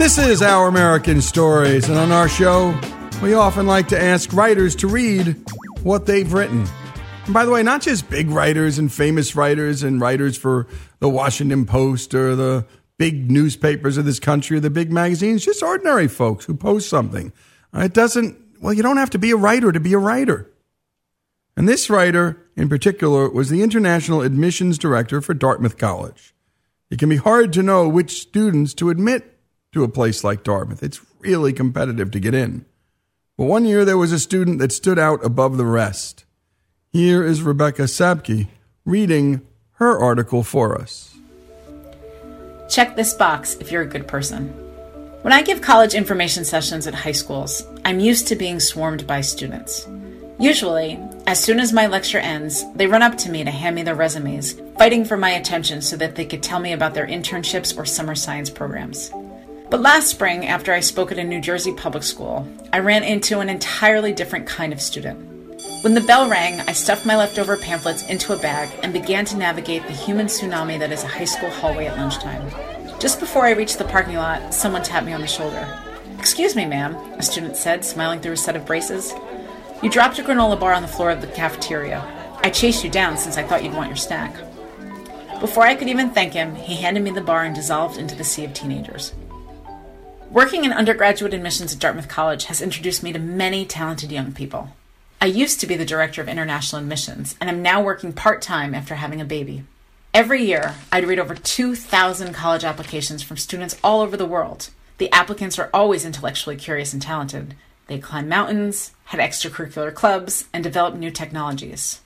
This is Our American Stories, and on our show, we often like to ask writers to read what they've written. And by the way, not just big writers and famous writers and writers for the Washington Post or the big newspapers of this country or the big magazines, just ordinary folks who post something. It doesn't, well, you don't have to be a writer to be a writer. And this writer in particular was the international admissions director for Dartmouth College. It can be hard to know which students to admit to a place like Dartmouth. It's really competitive to get in. But one year there was a student that stood out above the rest. Here is Rebecca Sabky reading her article for us. Check this box if you're a good person. When I give college information sessions at high schools, I'm used to being swarmed by students. Usually, as soon as my lecture ends, they run up to me to hand me their resumes, fighting for my attention so that they could tell me about their internships or summer science programs. But last spring, after I spoke at a New Jersey public school, I ran into an entirely different kind of student. When the bell rang, I stuffed my leftover pamphlets into a bag and began to navigate the human tsunami that is a high school hallway at lunchtime. Just before I reached the parking lot, someone tapped me on the shoulder. Excuse me, ma'am, a student said, smiling through a set of braces. You dropped a granola bar on the floor of the cafeteria. I chased you down since I thought you'd want your snack. Before I could even thank him, he handed me the bar and dissolved into the sea of teenagers. Working in undergraduate admissions at Dartmouth College has introduced me to many talented young people. I used to be the director of international admissions, and I'm now working part time after having a baby. Every year, I'd read over 2,000 college applications from students all over the world. The applicants are always intellectually curious and talented, they climb mountains, had extracurricular clubs, and developed new technologies.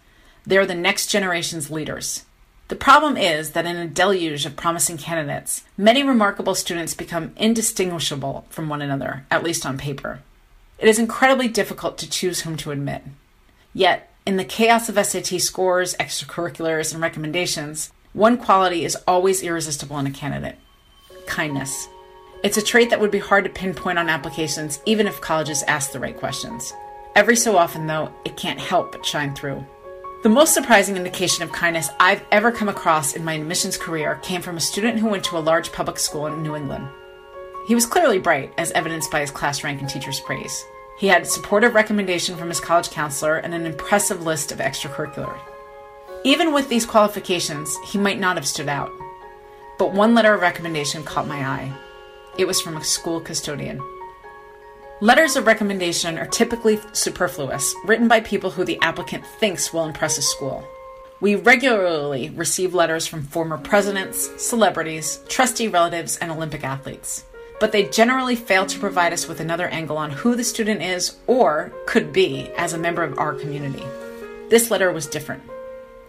They are the next generation's leaders. The problem is that in a deluge of promising candidates, many remarkable students become indistinguishable from one another, at least on paper. It is incredibly difficult to choose whom to admit. Yet, in the chaos of SAT scores, extracurriculars, and recommendations, one quality is always irresistible in a candidate kindness. It's a trait that would be hard to pinpoint on applications, even if colleges ask the right questions. Every so often, though, it can't help but shine through. The most surprising indication of kindness I've ever come across in my admissions career came from a student who went to a large public school in New England. He was clearly bright, as evidenced by his class rank and teachers' praise. He had supportive recommendation from his college counselor and an impressive list of extracurricular. Even with these qualifications, he might not have stood out. But one letter of recommendation caught my eye. It was from a school custodian. Letters of recommendation are typically superfluous, written by people who the applicant thinks will impress a school. We regularly receive letters from former presidents, celebrities, trustee relatives, and Olympic athletes. But they generally fail to provide us with another angle on who the student is or could be as a member of our community. This letter was different.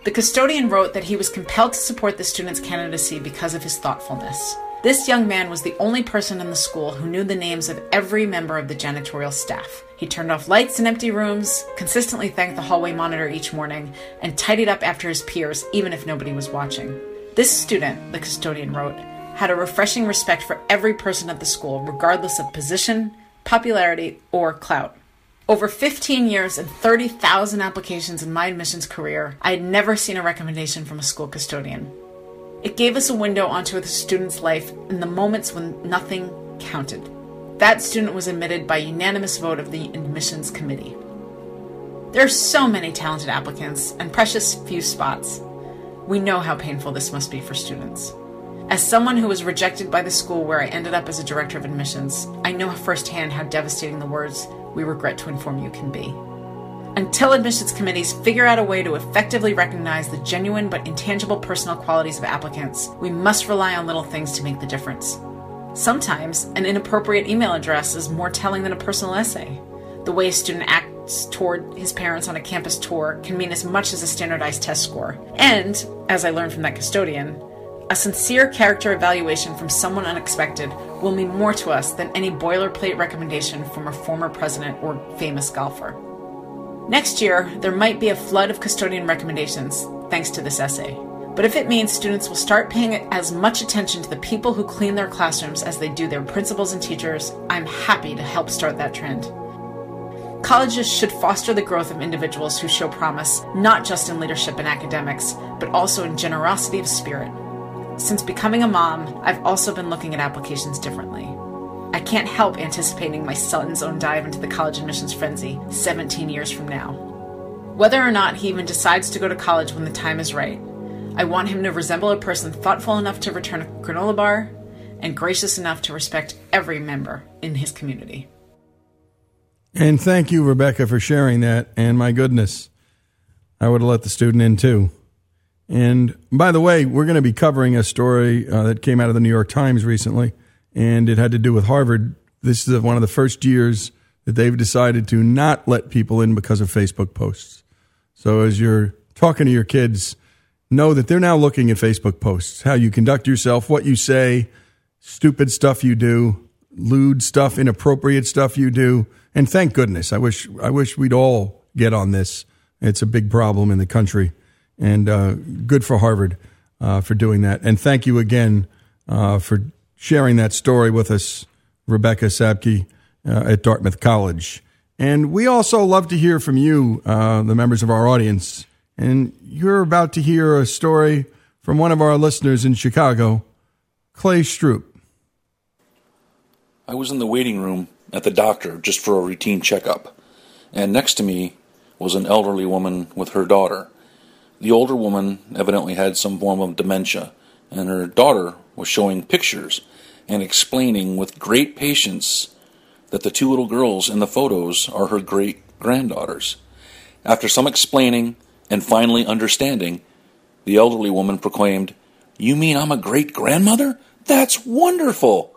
The custodian wrote that he was compelled to support the student's candidacy because of his thoughtfulness. This young man was the only person in the school who knew the names of every member of the janitorial staff. He turned off lights in empty rooms, consistently thanked the hallway monitor each morning, and tidied up after his peers even if nobody was watching. This student, the custodian wrote, had a refreshing respect for every person at the school, regardless of position, popularity, or clout. Over 15 years and 30,000 applications in my admissions career, I had never seen a recommendation from a school custodian. It gave us a window onto a student's life in the moments when nothing counted. That student was admitted by unanimous vote of the admissions committee. There are so many talented applicants and precious few spots. We know how painful this must be for students. As someone who was rejected by the school where I ended up as a director of admissions, I know firsthand how devastating the words, we regret to inform you, can be. Until admissions committees figure out a way to effectively recognize the genuine but intangible personal qualities of applicants, we must rely on little things to make the difference. Sometimes, an inappropriate email address is more telling than a personal essay. The way a student acts toward his parents on a campus tour can mean as much as a standardized test score. And, as I learned from that custodian, a sincere character evaluation from someone unexpected will mean more to us than any boilerplate recommendation from a former president or famous golfer. Next year, there might be a flood of custodian recommendations thanks to this essay. But if it means students will start paying as much attention to the people who clean their classrooms as they do their principals and teachers, I'm happy to help start that trend. Colleges should foster the growth of individuals who show promise, not just in leadership and academics, but also in generosity of spirit. Since becoming a mom, I've also been looking at applications differently. I can't help anticipating my son's own dive into the college admissions frenzy 17 years from now. Whether or not he even decides to go to college when the time is right, I want him to resemble a person thoughtful enough to return a granola bar and gracious enough to respect every member in his community. And thank you, Rebecca, for sharing that. And my goodness, I would have let the student in too. And by the way, we're going to be covering a story uh, that came out of the New York Times recently, and it had to do with Harvard. This is one of the first years that they've decided to not let people in because of Facebook posts. So as you're talking to your kids, know that they're now looking at Facebook posts, how you conduct yourself, what you say, stupid stuff you do, lewd stuff, inappropriate stuff you do. And thank goodness. I wish I wish we'd all get on this. It's a big problem in the country, and uh, good for Harvard uh, for doing that. And thank you again uh, for sharing that story with us, Rebecca Sabky uh, at Dartmouth College. And we also love to hear from you, uh, the members of our audience. And you're about to hear a story from one of our listeners in Chicago, Clay Stroop. I was in the waiting room at the doctor just for a routine checkup, and next to me was an elderly woman with her daughter. The older woman evidently had some form of dementia, and her daughter was showing pictures and explaining with great patience that the two little girls in the photos are her great granddaughters. After some explaining and finally understanding, the elderly woman proclaimed, You mean I'm a great grandmother? That's wonderful!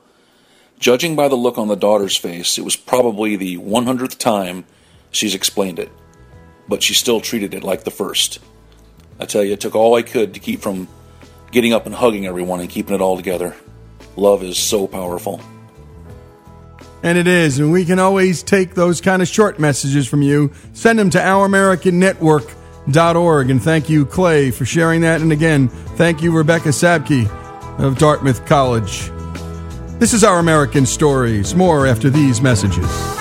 Judging by the look on the daughter's face, it was probably the 100th time she's explained it, but she still treated it like the first. I tell you, it took all I could to keep from getting up and hugging everyone and keeping it all together. Love is so powerful. And it is, and we can always take those kind of short messages from you. Send them to ouramericannetwork.org. And thank you, Clay, for sharing that. And again, thank you, Rebecca Sabky of Dartmouth College. This is Our American Stories. More after these messages.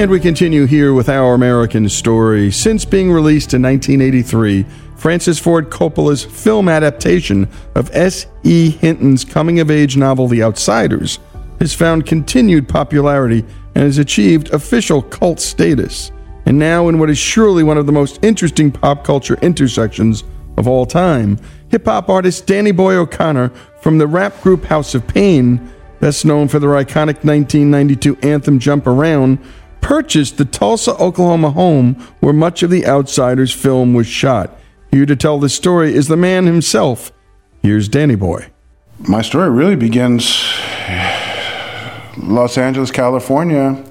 And we continue here with Our American Story. Since being released in 1983, Francis Ford Coppola's film adaptation of S.E. Hinton's coming of age novel The Outsiders has found continued popularity and has achieved official cult status. And now, in what is surely one of the most interesting pop culture intersections of all time, hip hop artist Danny Boy O'Connor from the rap group House of Pain, best known for their iconic 1992 anthem Jump Around, purchased the Tulsa, Oklahoma home where much of the Outsiders film was shot. Here to tell the story is the man himself. Here's Danny Boy. My story really begins Los Angeles, California,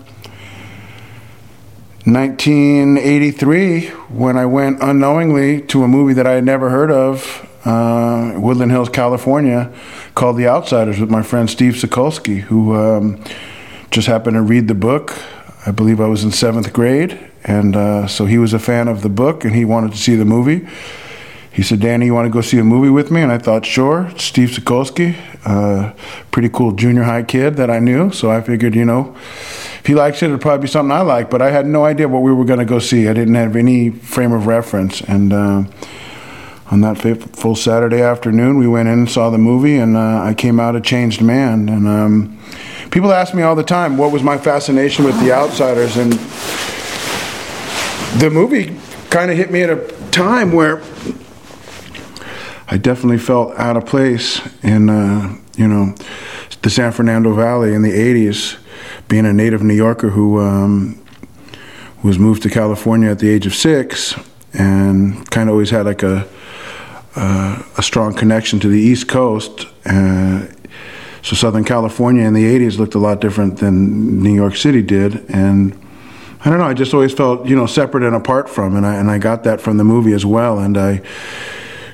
1983, when I went unknowingly to a movie that I had never heard of, uh, Woodland Hills, California, called The Outsiders with my friend Steve Sokolsky, who um, just happened to read the book I believe I was in seventh grade, and uh, so he was a fan of the book and he wanted to see the movie. He said, Danny, you want to go see a movie with me? And I thought, sure. Steve Sokolsky, uh, pretty cool junior high kid that I knew. So I figured, you know, if he likes it, it'll probably be something I like. But I had no idea what we were going to go see. I didn't have any frame of reference. And uh, on that full Saturday afternoon, we went in and saw the movie, and uh, I came out a changed man. And um, people ask me all the time what was my fascination with The Outsiders, and the movie kind of hit me at a time where I definitely felt out of place in, uh, you know, the San Fernando Valley in the 80s, being a native New Yorker who um, was moved to California at the age of six and kind of always had like a, uh, a strong connection to the East Coast. Uh, so Southern California in the 80s looked a lot different than New York City did. And I don't know. I just always felt, you know, separate and apart from, and I and I got that from the movie as well. And I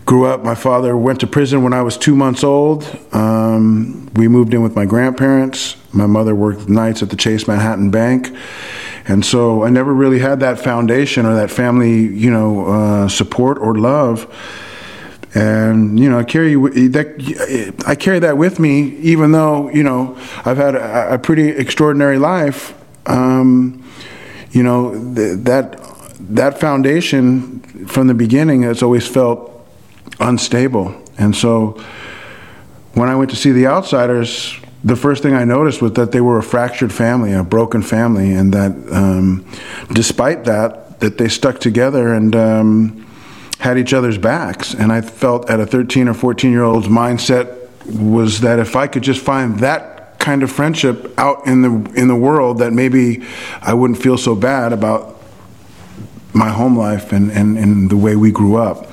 grew up. My father went to prison when I was two months old. Um, we moved in with my grandparents. My mother worked nights at the Chase Manhattan Bank, and so I never really had that foundation or that family, you know, uh, support or love. And you know, I carry that. I carry that with me, even though you know I've had a, a pretty extraordinary life. Um, you know th- that that foundation from the beginning has always felt unstable and so when i went to see the outsiders the first thing i noticed was that they were a fractured family a broken family and that um, despite that that they stuck together and um, had each other's backs and i felt at a 13 or 14 year old's mindset was that if i could just find that kind of friendship out in the in the world that maybe I wouldn't feel so bad about my home life and, and, and the way we grew up.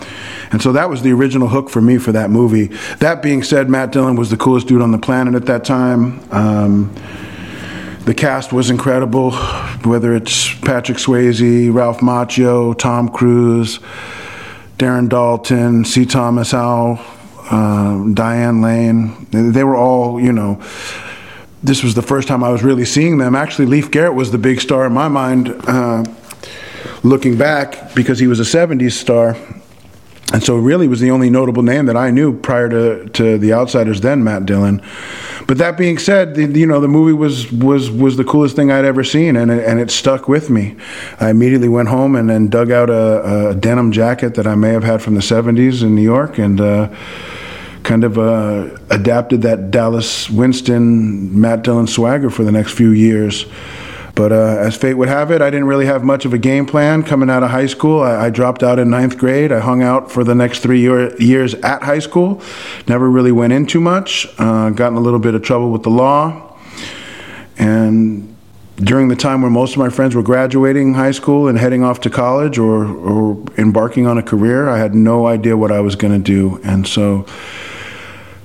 And so that was the original hook for me for that movie. That being said, Matt Dillon was the coolest dude on the planet at that time. Um, the cast was incredible, whether it's Patrick Swayze, Ralph Macchio, Tom Cruise, Darren Dalton, C. Thomas Howell, uh, Diane Lane. They were all, you know, this was the first time I was really seeing them. Actually, Leif Garrett was the big star in my mind, uh, looking back, because he was a 70s star. And so, really, was the only notable name that I knew prior to, to the Outsiders. Then Matt Dillon. But that being said, the, you know the movie was was was the coolest thing I'd ever seen, and it, and it stuck with me. I immediately went home and then dug out a, a denim jacket that I may have had from the '70s in New York, and. Uh, kind of uh, adapted that Dallas Winston, Matt Dillon swagger for the next few years. But uh, as fate would have it, I didn't really have much of a game plan coming out of high school. I, I dropped out in ninth grade. I hung out for the next three year, years at high school. Never really went in too much. Uh, got in a little bit of trouble with the law. And during the time where most of my friends were graduating high school and heading off to college or, or embarking on a career, I had no idea what I was going to do. And so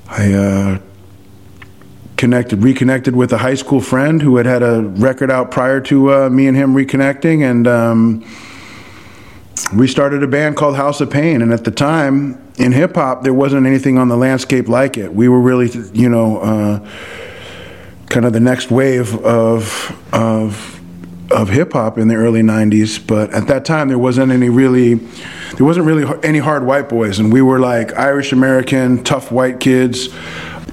I uh, connected, reconnected with a high school friend who had had a record out prior to uh, me and him reconnecting, and um, we started a band called House of Pain. And at the time, in hip hop, there wasn't anything on the landscape like it. We were really, you know, uh, kind of the next wave of of of hip hop in the early '90s. But at that time, there wasn't any really there wasn't really any hard white boys, and we were like Irish American, tough white kids,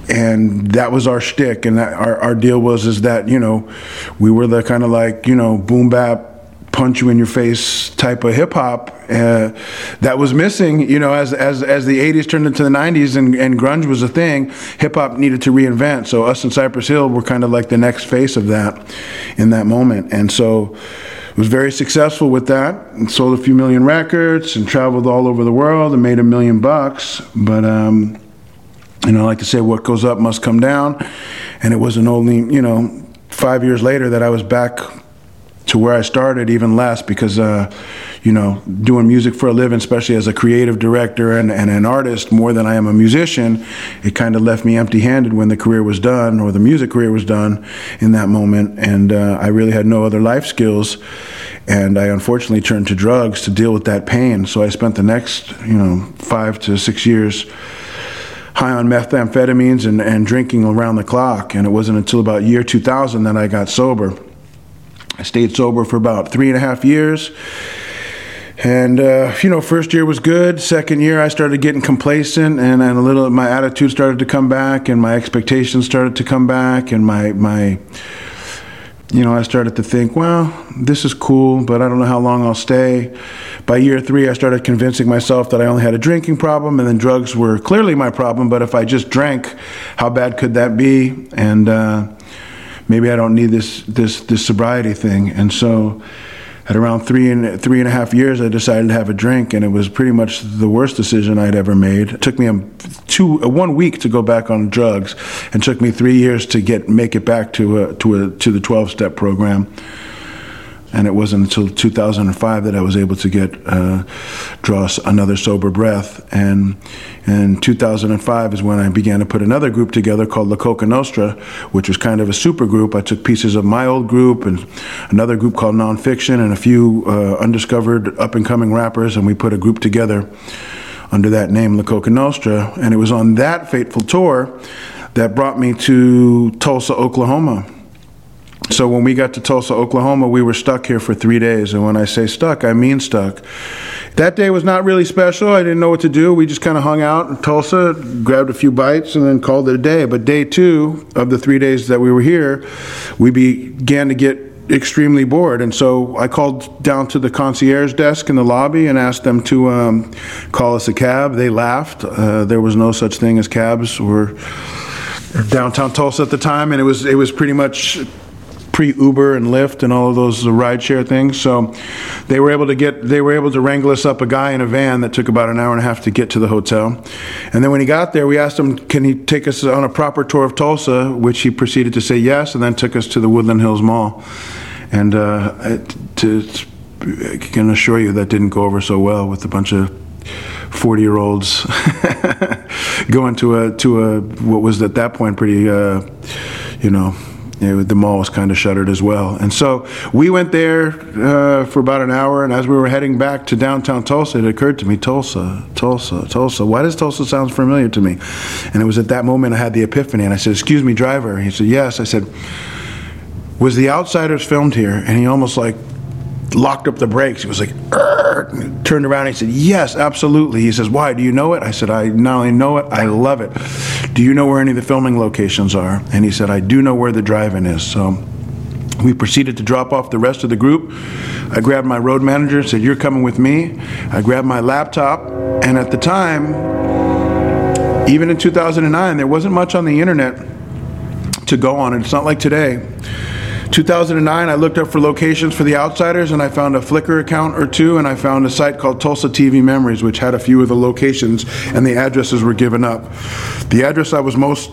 and that was our shtick. And that, our our deal was is that you know we were the kind of like you know boom bap punch you in your face type of hip hop uh, that was missing. You know, as as as the '80s turned into the '90s and, and grunge was a thing, hip hop needed to reinvent. So us and Cypress Hill were kind of like the next face of that in that moment, and so was very successful with that and sold a few million records and traveled all over the world and made a million bucks. But, um, you know, I like to say what goes up must come down. And it wasn't only, you know, five years later that I was back to where I started, even less, because, uh, you know, doing music for a living, especially as a creative director and, and an artist more than I am a musician, it kind of left me empty handed when the career was done or the music career was done in that moment. And uh, I really had no other life skills. And I unfortunately turned to drugs to deal with that pain. So I spent the next, you know, five to six years high on methamphetamines and, and drinking around the clock. And it wasn't until about year 2000 that I got sober. I stayed sober for about three and a half years. And uh, you know, first year was good. Second year, I started getting complacent, and, and a little. My attitude started to come back, and my expectations started to come back, and my my. You know, I started to think, well, this is cool, but I don't know how long I'll stay. By year three, I started convincing myself that I only had a drinking problem, and then drugs were clearly my problem. But if I just drank, how bad could that be? And uh, maybe I don't need this this this sobriety thing. And so, at around three and three and a half years, I decided to have a drink, and it was pretty much the worst decision I'd ever made. It took me a two a one week to go back on drugs, and took me three years to get make it back to a, to a to the twelve step program. And it wasn't until 2005 that I was able to get uh, draw another sober breath. And in 2005 is when I began to put another group together called La Coka Nostra, which was kind of a super group. I took pieces of my old group and another group called Non Phixion and a few uh, undiscovered up and coming rappers, and we put a group together under that name, La Coka Nostra. And it was on that fateful tour that brought me to Tulsa, Oklahoma so when we got to Tulsa, Oklahoma, we were stuck here for three days. And when I say stuck, I mean stuck. That day was not really special. I didn't know what to do. We just kind of hung out in Tulsa, grabbed a few bites, and then called it a day. But day two of the three days that we were here, we began to get extremely bored. And so I called down to the concierge desk in the lobby and asked them to um, call us a cab. They laughed. Uh, there was no such thing as cabs. We're downtown Tulsa at the time, and it was it was pretty much pre Uber and Lyft and all of those rideshare things. So they were able to get they were able to wrangle us up a guy in a van that took about an hour and a half to get to the hotel. And then when he got there, we asked him, "Can he take us on a proper tour of Tulsa?" Which he proceeded to say yes, and then took us to the Woodland Hills Mall. And uh, to, I can assure you that didn't go over so well with a bunch of 40 year olds going to a to a what was at that point pretty uh, you know know, the mall was kind of shuttered as well. And so we went there uh, for about an hour, and as we were heading back to downtown Tulsa, it occurred to me Tulsa, Tulsa, Tulsa. Why does Tulsa sound familiar to me? And it was at that moment I had the epiphany, and I said, Excuse me, driver. He said, Yes. I said, Was The Outsiders filmed here? And he almost like locked up the brakes. He was like, turned around he said, Yes, absolutely. He says, Why? Do you know it? I said, I not only know it, I love it. Do you know where any of the filming locations are? And he said, I do know where the drive in is. So we proceeded to drop off the rest of the group. I grabbed my road manager and said, You're coming with me. I grabbed my laptop, and at the time, even in 2009, there wasn't much on the internet to go on. It's not like today 2009, I looked up for locations for the Outsiders, and I found a Flickr account or two, and I found a site called Tulsa TV Memories, which had a few of the locations, and the addresses were given up. The address I was most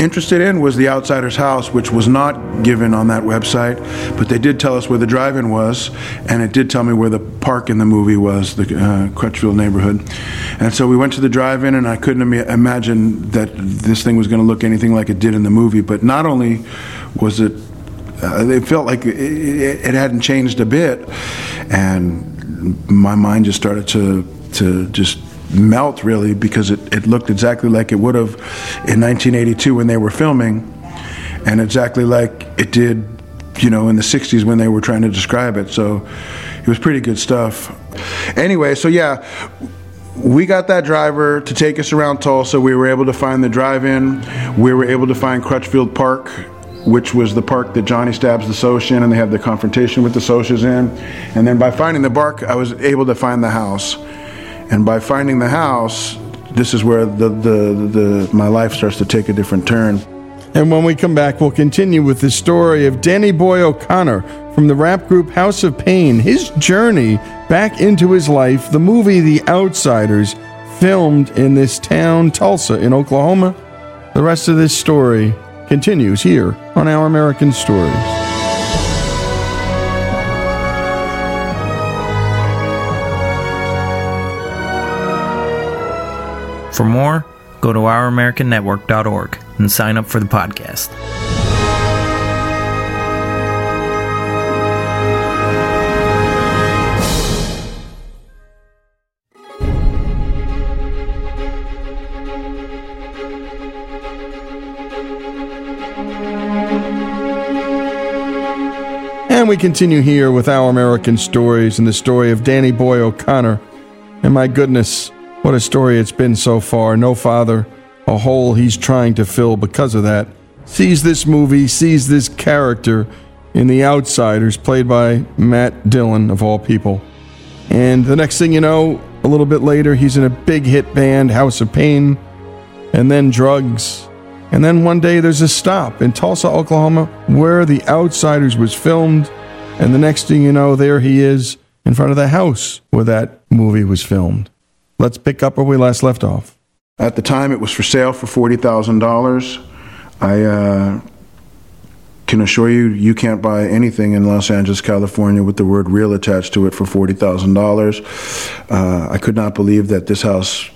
interested in was the Outsider's house, which was not given on that website, but they did tell us where the drive-in was, and it did tell me where the park in the movie was, the uh, Crutchfield neighborhood. And so we went to the drive-in, and I couldn't Im- imagine that this thing was going to look anything like it did in the movie. But not only was it uh, it felt like it, it, hadn't changed a bit, and my mind just started to to just melt really because it, it looked exactly like it would have in 1982 when they were filming, and exactly like it did, you know, in the 60s when they were trying to describe it. So it was pretty good stuff. Anyway, so yeah we got that driver to take us around Tulsa. We were able to find the drive-in. We were able to find Crutchfield Park which was the park that Johnny stabs the Soc in, and they have the confrontation with the Socs in. And then by finding the bark, I was able to find the house. And by finding the house, this is where the, the, the, my life starts to take a different turn. And when we come back, we'll continue with the story of Danny Boy O'Connor from the rap group House of Pain, his journey back into his life, the movie The Outsiders, filmed in this town, Tulsa, in Oklahoma. The rest of this story continues here on Our American Stories. For more, go to ouramericannetwork.org and sign up for the podcast. And we continue here with Our American Stories and the story of Danny Boy O'Connor. And my goodness, what a story it's been so far. No father, a hole he's trying to fill because of that. Sees this movie, sees this character in The Outsiders, played by Matt Dillon, of all people. And the next thing you know, a little bit later, he's in a big hit band, House of Pain, and then drugs, and then one day there's a stop in Tulsa, Oklahoma, where The Outsiders was filmed. And the next thing you know, there he is in front of the house where that movie was filmed. Let's pick up where we last left off. At the time, it was for sale for $40,000. I uh, can assure you, you can't buy anything in Los Angeles, California, with the word "real" attached to it for forty thousand uh, dollars. I could not believe that this house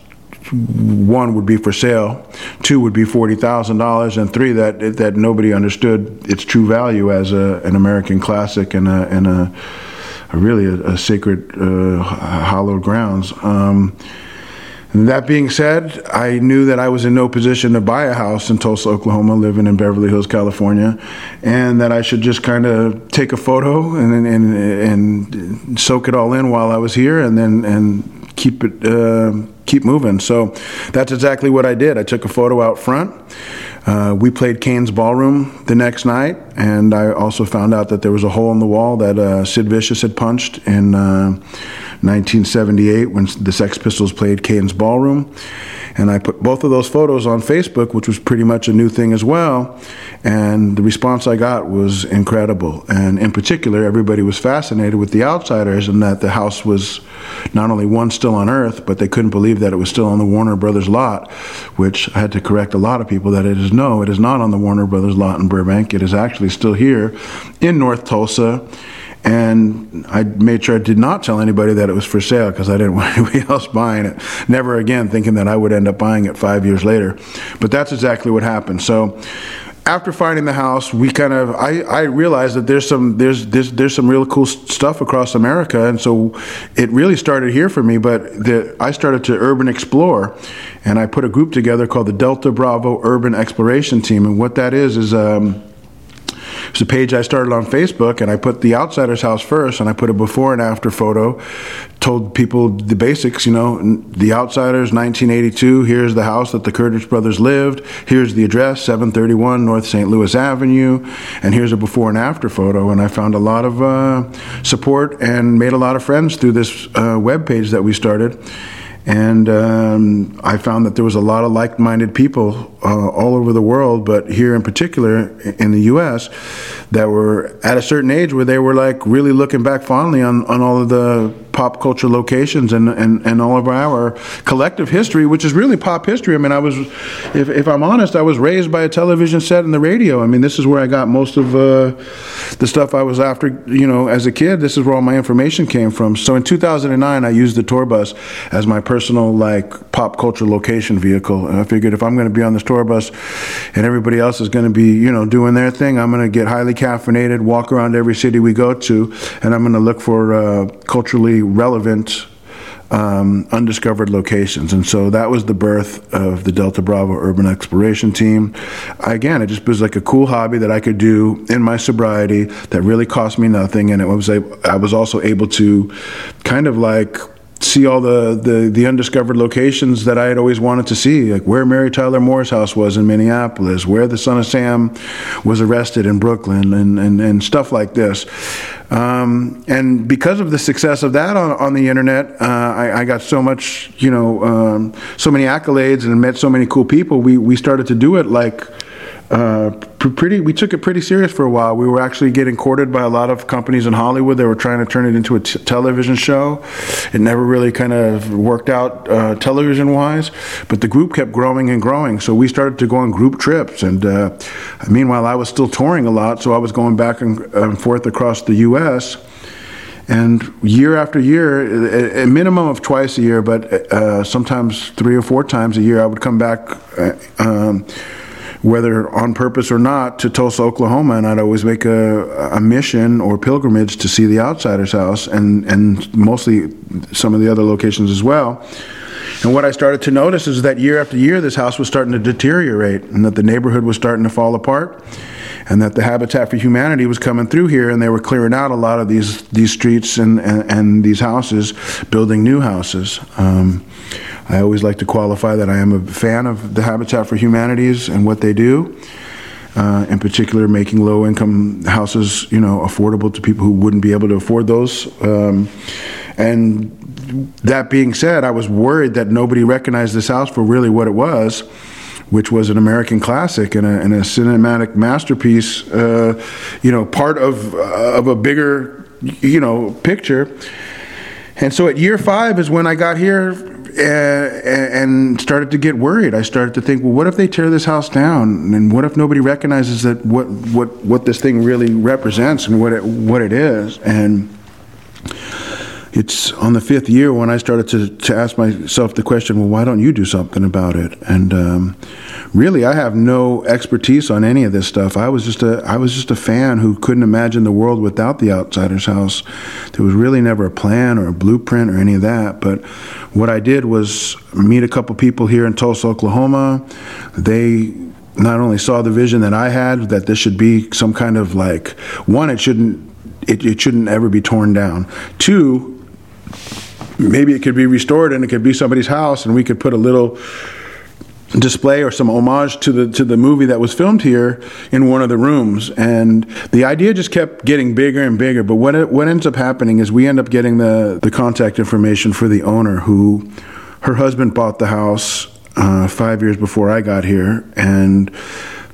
one would be for sale, two would be forty thousand dollars, and three that that nobody understood its true value as a, an American classic and a, and a really a, a sacred uh, hallowed grounds. Um, that being said, I knew that I was in no position to buy a house in Tulsa, Oklahoma, living in Beverly Hills, California, and that I should just kind of take a photo and, and and soak it all in while I was here, and then and keep it uh, keep moving. So that's exactly what I did. I took a photo out front. Uh, we played Cain's Ballroom the next night, and I also found out that there was a hole in the wall that uh, Sid Vicious had punched in. Uh, 1978 when the Sex Pistols played Cain's Ballroom. And I put both of those photos on Facebook, which was pretty much a new thing as well. And the response I got was incredible. And in particular, everybody was fascinated with the outsiders and that the house was not only one still on Earth, but they couldn't believe that it was still on the Warner Brothers lot, which I had to correct a lot of people that it is no, it is not on the Warner Brothers lot in Burbank. It is actually still here in North Tulsa and I made sure I did not tell anybody that it was for sale because I didn't want anybody else buying it. Never again thinking that I would end up buying it five years later. But that's exactly what happened. So after finding the house, we kind of I, I realized that there's some there's, there's there's some real cool stuff across America, and so it really started here for me. But the, I started to urban explore, and I put a group together called the Delta Bravo Urban Exploration Team, and what that is is. Um, it's a page I started on Facebook, and I put the Outsider's house first, and I put a before and after photo. Told people the basics, you know, the Outsiders, 1982. Here's the house that the Curtis brothers lived. Here's the address, 731 North St. Louis Avenue, and here's a before and after photo. And I found a lot of uh, support and made a lot of friends through this uh, web page that we started and um, I found that there was a lot of like-minded people uh, all over the world, but here in particular in the U.S., that were at a certain age where they were like really looking back fondly on, on all of the pop culture locations and, and, and all of our collective history, which is really pop history. I mean, I was, if, if I'm honest, I was raised by a television set and the radio. I mean, this is where I got most of uh, the stuff I was after, you know, as a kid. This is where all my information came from. So in 2009, I used the tour bus as my personal, like, pop culture location vehicle. And I figured if I'm going to be on this tour bus and everybody else is going to be, you know, doing their thing, I'm going to get highly caffeinated, walk around every city we go to, and I'm going to look for uh, culturally relevant um, undiscovered locations. And so that was the birth of the Delta Bravo Urban Exploration Team. Again, it just was like a cool hobby that I could do in my sobriety that really cost me nothing. And it was I was also able to kind of like see all the, the, the, undiscovered locations that I had always wanted to see, like where Mary Tyler Moore's house was in Minneapolis, where the son of Sam was arrested in Brooklyn, and, and, and stuff like this. Um, and because of the success of that on, on the internet, uh, I, I, got so much, you know, um, so many accolades and met so many cool people. We, we started to do it like uh, pretty we took it pretty serious for a while. We were actually getting courted by a lot of companies in hollywood they were trying to turn it into a t- television show. It never really kind of worked out uh, television wise but the group kept growing and growing. So we started to go on group trips and uh, meanwhile i was still touring a lot so i was going back and, and forth across the us and year after year, a minimum of twice a year, but uh, sometimes three or four times a year, I would come back uh, um, whether on purpose or not, to Tulsa, Oklahoma, and I'd always make a, a mission or pilgrimage to see the Outsider's House, and and mostly some of the other locations as well. And what I started to notice is that year after year, this house was starting to deteriorate, and that the neighborhood was starting to fall apart, and that the Habitat for Humanity was coming through here, and they were clearing out a lot of these these streets and and, and these houses, building new houses. Um, I always like to qualify that I am a fan of the Habitat for Humanities and what they do. Uh, in particular, making low-income houses, you know, affordable to people who wouldn't be able to afford those. Um, and that being said, I was worried that nobody recognized this house for really what it was, which was an American classic and a, and a cinematic masterpiece. Uh, you know, part of uh, of a bigger, you know, picture. And so at year five is when I got here and started to get worried. I started to think, well, what if they tear this house down, and what if nobody recognizes that what what what this thing really represents and what it what it is, and it's on the fifth year when I started to, to ask myself the question, well, why don't you do something about it? And um, really, I have no expertise on any of this stuff. I was just a I was just a fan who couldn't imagine the world without the Outsiders House. There was really never a plan or a blueprint or any of that. But what I did was meet a couple people here in Tulsa, Oklahoma. They not only saw the vision that I had that this should be some kind of like one, it shouldn't it, it shouldn't ever be torn down. Two, maybe it could be restored and it could be somebody's house and we could put a little display or some homage to the to the movie that was filmed here in one of the rooms and the idea just kept getting bigger and bigger but what it, what ends up happening is we end up getting the the contact information for the owner who her husband bought the house uh, five years before I got here and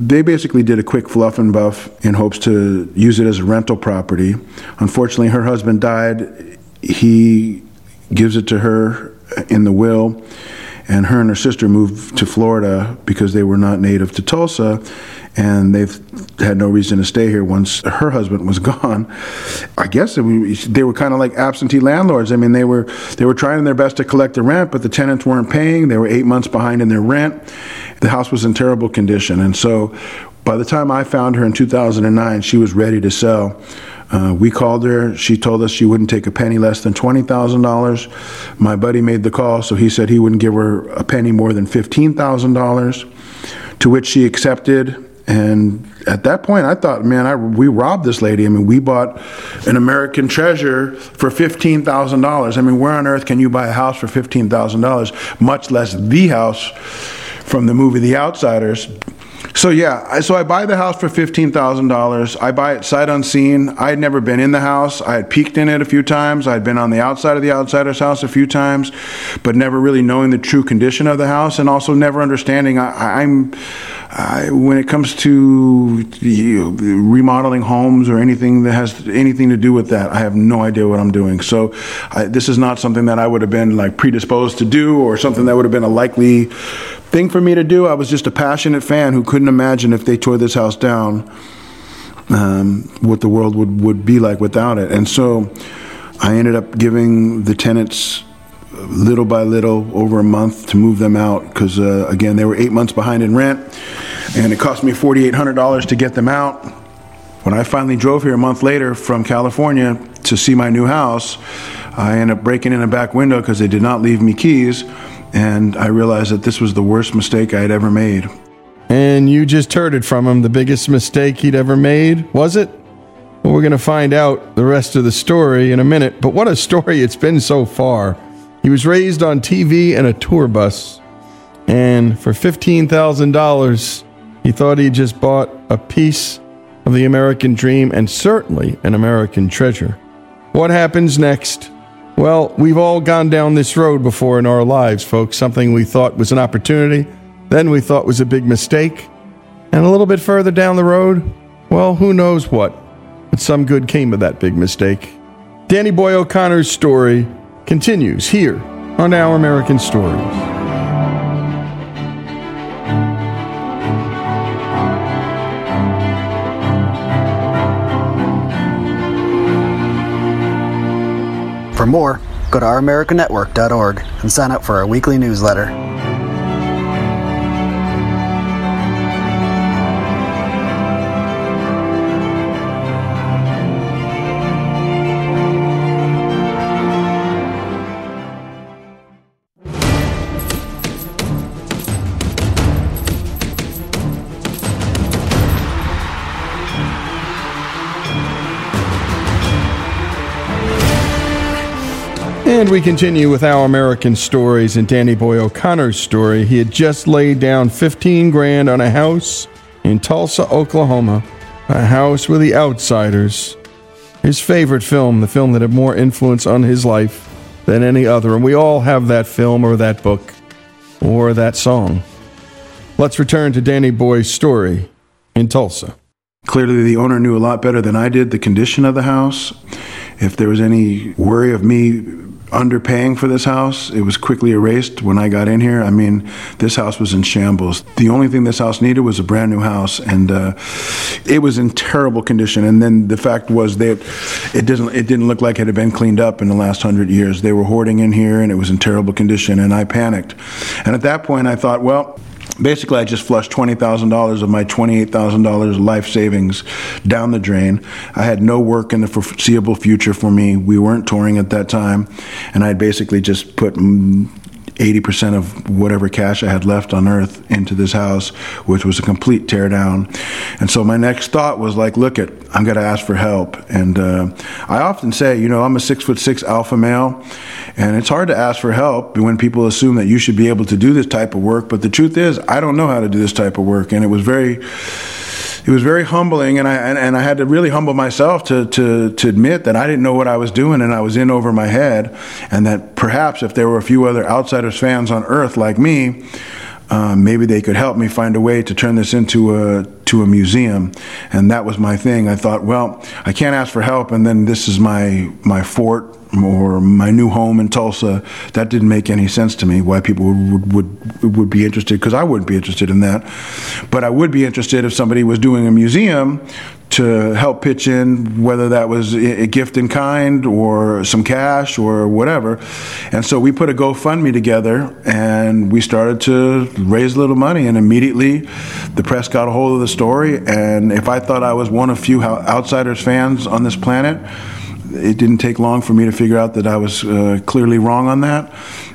they basically did a quick fluff and buff in hopes to use it as a rental property. Unfortunately, her husband died. He gives it to her in the will. And her and her sister moved to Florida because they were not native to Tulsa, and they've had no reason to stay here once her husband was gone. I guess they were kind of like absentee landlords. I mean, they were they were trying their best to collect the rent, but the tenants weren't paying. They were eight months behind in their rent. The house was in terrible condition, and so by the time I found her in 2009, she was ready to sell. Uh, we called her. She told us she wouldn't take a penny less than $20,000. My buddy made the call, so he said he wouldn't give her a penny more than $15,000, to which she accepted. And at that point, I thought, man, I, we robbed this lady. I mean, we bought an American treasure for $15,000. I mean, where on earth can you buy a house for $15,000, much less the house from the movie The Outsiders? So yeah, so I buy the house for fifteen thousand dollars. I buy it sight unseen. I had never been in the house. I had peeked in it a few times. I had been on the outside of the outsider's house a few times, but never really knowing the true condition of the house, and also never understanding. I, am when it comes to you know, remodeling homes or anything that has anything to do with that. I have no idea what I'm doing. So I, this is not something that I would have been like predisposed to do, or something that would have been a likely thing for me to do. I was just a passionate fan who couldn't imagine if they tore this house down, um, what the world would, would be like without it. And so I ended up giving the tenants little by little over a month to move them out because, uh, again, they were eight months behind in rent and it cost me $4,800 to get them out. When I finally drove here a month later from California to see my new house, I ended up breaking in a back window because they did not leave me keys and I realized that this was the worst mistake I had ever made. And you just heard it from him. The biggest mistake he'd ever made, was it? Well, we're going to find out the rest of the story in a minute. But what a story it's been so far. He was raised on TV and a tour bus. And for $15,000, he thought he just bought a piece of the American dream and certainly an American treasure. What happens next? Well, we've all gone down this road before in our lives, folks. Something we thought was an opportunity, then we thought was a big mistake. And a little bit further down the road, well, who knows what. But some good came of that big mistake. Danny Boy O'Connor's story continues here on Our American Stories. For more, go to ouramericannetwork.org and sign up for our weekly newsletter. We continue with our American stories and Danny Boy O'Connor's story. He had just laid down 15 grand on a house in Tulsa, Oklahoma, a house with the outsiders. His favorite film, the film that had more influence on his life than any other. And we all have that film or that book or that song. Let's return to Danny Boy's story in Tulsa. Clearly, the owner knew a lot better than I did the condition of the house. If there was any worry of me underpaying for this house. It was quickly erased when I got in here. I mean, this house was in shambles. The only thing this house needed was a brand new house, and uh, it was in terrible condition. And then the fact was that it didn't it didn't look like it had been cleaned up in the last hundred years. They were hoarding in here, and it was in terrible condition. And I panicked. And at that point, I thought, well basically I just flushed $20,000 of my $28,000 life savings down the drain. I had no work in the foreseeable future for me. We weren't touring at that time. And I basically just put 80% of whatever cash I had left on earth into this house, which was a complete teardown. And so my next thought was like, look it, I'm going to ask for help. And uh, I often say, you know, I'm a six foot six alpha male, and it's hard to ask for help when people assume that you should be able to do this type of work. But the truth is, I don't know how to do this type of work. And it was very, it was very humbling, and I and, and, I had to really humble myself to, to to admit that I didn't know what I was doing, and I was in over my head, and that perhaps if there were a few other outsiders fans on Earth like me, um, maybe they could help me find a way to turn this into a to a museum, and that was my thing. I thought, well, I can't ask for help, and then this is my my fort or my new home in Tulsa. That didn't make any sense to me. Why people would would would be interested? Because I wouldn't be interested in that. But I would be interested if somebody was doing a museum to help pitch in, whether that was a gift in kind or some cash or whatever. And so we put a GoFundMe together and we started to raise a little money. And immediately the press got a hold of the story. And if I thought I was one of few outsiders fans on this planet, it didn't take long for me to figure out that I was uh, clearly wrong on that.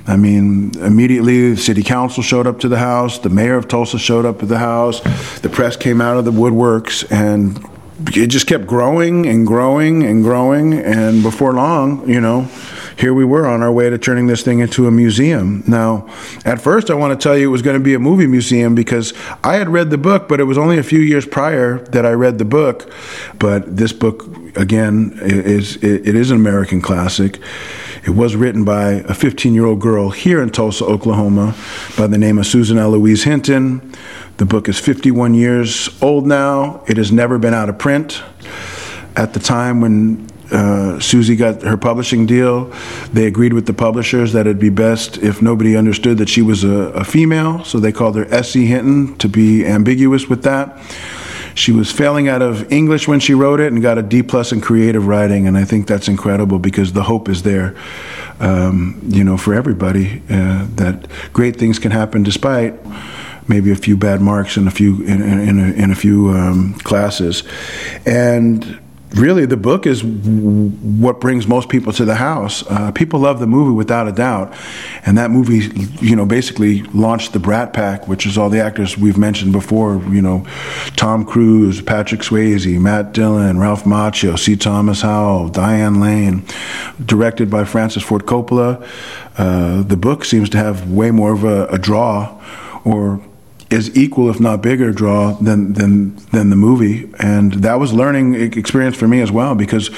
I mean, immediately city council showed up to the house, the mayor of Tulsa showed up at the house, the press came out of the woodworks, and it just kept growing and growing and growing. And before long, you know, here we were on our way to turning this thing into a museum. Now, at first, I want to tell you it was going to be a movie museum because I had read the book, but it was only a few years prior that I read the book. But this book, again, is it is an American classic. It was written by a 15 year old girl here in Tulsa, Oklahoma, by the name of Susan Eloise Hinton. The book is 51 years old now. It has never been out of print. At the time when uh, Susie got her publishing deal, they agreed with the publishers that it'd be best if nobody understood that she was a, a female, so they called her S.E. Hinton to be ambiguous with that. She was failing out of English when she wrote it and got a D plus in creative writing, and I think that's incredible because the hope is there, um, you know, for everybody uh, that great things can happen despite maybe a few bad marks in a few in, in, in a, in a few um, classes, and really the book is what brings most people to the house. Uh, people love the movie without a doubt, and that movie, you know, basically launched the Brat Pack, which is all the actors we've mentioned before. You know, Tom Cruise, Patrick Swayze, Matt Dillon, Ralph Macchio, C. Thomas Howell, Diane Lane, directed by Francis Ford Coppola. Uh, the book seems to have way more of a, a draw, or is equal, if not bigger, draw than than than the movie, and that was learning experience for me as well. Because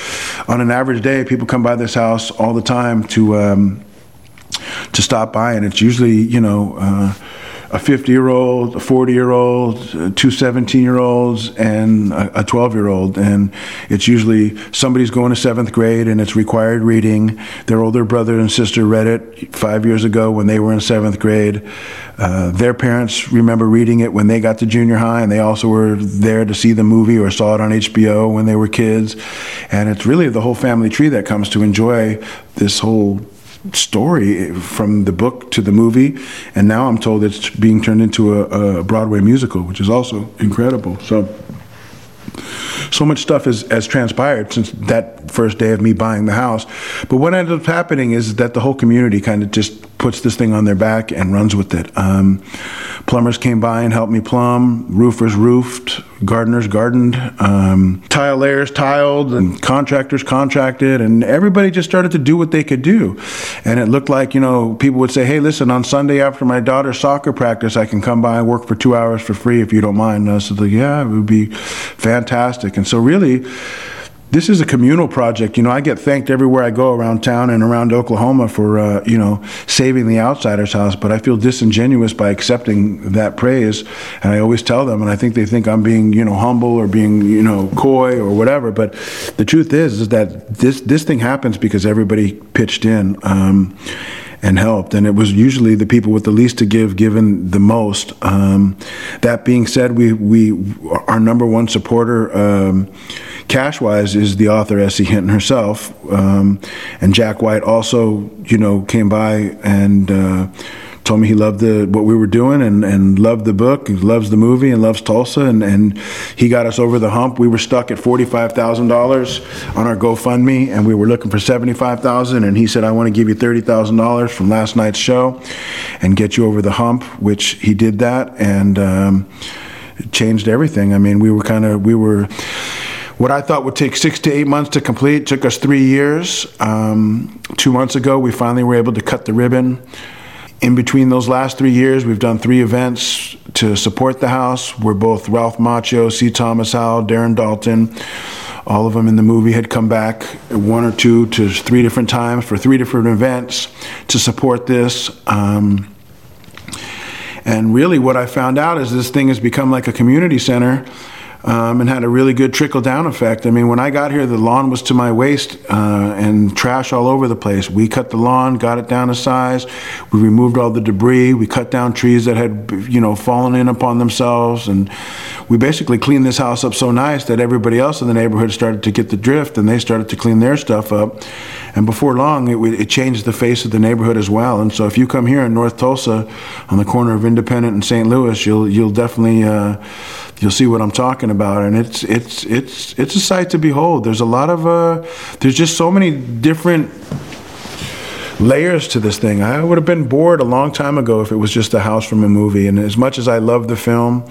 on an average day, people come by this house all the time to um, to stop by, and it's usually you know. Uh, a 50 year old, a 40 year old, two 17 year olds, and a 12 year old. And it's usually somebody's going to seventh grade and it's required reading. Their older brother and sister read it five years ago when they were in seventh grade. Uh, their parents remember reading it when they got to junior high and they also were there to see the movie or saw it on HBO when they were kids. And it's really the whole family tree that comes to enjoy this whole story from the book to the movie, and now I'm told it's being turned into a, a Broadway musical, which is also incredible. So, so much stuff has, has transpired since that first day of me buying the house. But what ended up happening is that the whole community kind of just puts this thing on their back and runs with it. Um, plumbers came by and helped me plumb. Roofers roofed. Gardeners gardened. Um, tile layers tiled, and contractors contracted, and everybody just started to do what they could do. And it looked like you know people would say, "Hey, listen, on Sunday after my daughter's soccer practice, I can come by and work for two hours for free if you don't mind." And I said, "Yeah, it would be fantastic." And so really this is a communal project. You know, I get thanked everywhere I go around town and around Oklahoma for, uh, you know, saving the outsider's house, but I feel disingenuous by accepting that praise. And I always tell them, and I think they think I'm being, you know, humble or being, you know, coy or whatever. But the truth is, is that this, this thing happens because everybody pitched in. Um, and helped. And it was usually the people with the least to give given the most. Um, that being said, we we our number one supporter. Um, cash wise is the author S.E. Hinton herself, um, and Jack White also, you know, came by and uh, told me he loved the what we were doing and, and loved the book, he loves the movie, and loves Tulsa, and, and he got us over the hump. We were stuck at forty five thousand dollars on our GoFundMe, and we were looking for seventy five thousand, and he said, "I want to give you thirty thousand dollars from last night's show, and get you over the hump," which he did that, and um, changed everything. I mean, we were kind of we were what I thought would take six to eight months to complete took us three years. Um, two months ago, we finally were able to cut the ribbon. In between those last three years, we've done three events to support the house. We're both Ralph Macchio, C. Thomas Howell, Darren Dalton. All of them in the movie had come back one or two to three different times for three different events to support this. Um, and really, what I found out is this thing has become like a community center um, and had a really good trickle down effect. I mean, when I got here, the lawn was to my waist uh, and trash all over the place. We cut the lawn, got it down to size. We removed all the debris. We cut down trees that had, you know, fallen in upon themselves, and we basically cleaned this house up so nice that everybody else in the neighborhood started to get the drift, and they started to clean their stuff up. And before long, it, it changed the face of the neighborhood as well. And so, if you come here in North Tulsa, on the corner of Independence and St. Louis, you'll you'll definitely uh, you'll see what I'm talking about, and it's it's it's it's a sight to behold. There's a lot of uh, there's just so many different layers to this thing. I would have been bored a long time ago if it was just a house from a movie. And as much as I love the film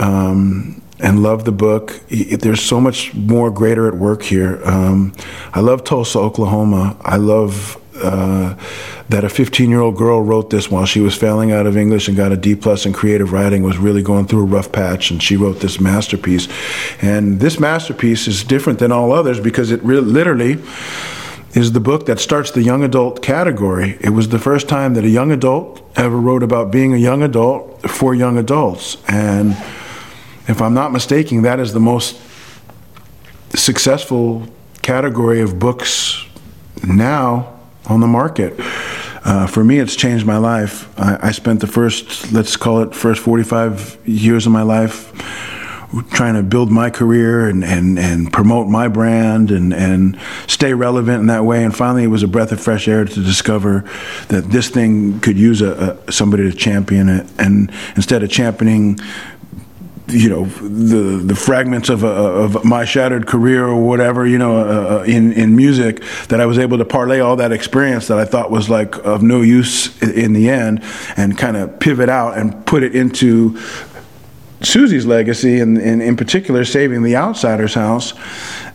um, and love the book, there's so much more greater at work here. Um, I love Tulsa, Oklahoma. I love uh, that a 15 year old girl wrote this while she was failing out of English and got a D plus in creative writing, was really going through a rough patch, and she wrote this masterpiece. And this masterpiece is different than all others because it re- literally is the book that starts the young adult category. It was the first time that a young adult ever wrote about being a young adult for young adults. And if I'm not mistaken, that is the most successful category of books now on the market. Uh, for me, it's changed my life. I, I, spent the first, let's call it, first 45 years of my life trying to build my career and, and, and promote my brand and, and stay relevant in that way. And finally, it was a breath of fresh air to discover that this thing could use a, a somebody to champion it. And instead of championing you know the the fragments of, of my shattered career or whatever you know uh, uh, in in music that I was able to parlay all that experience that I thought was like of no use in the end and kind of pivot out and put it into Susie's legacy and, and in particular saving the outsider's house.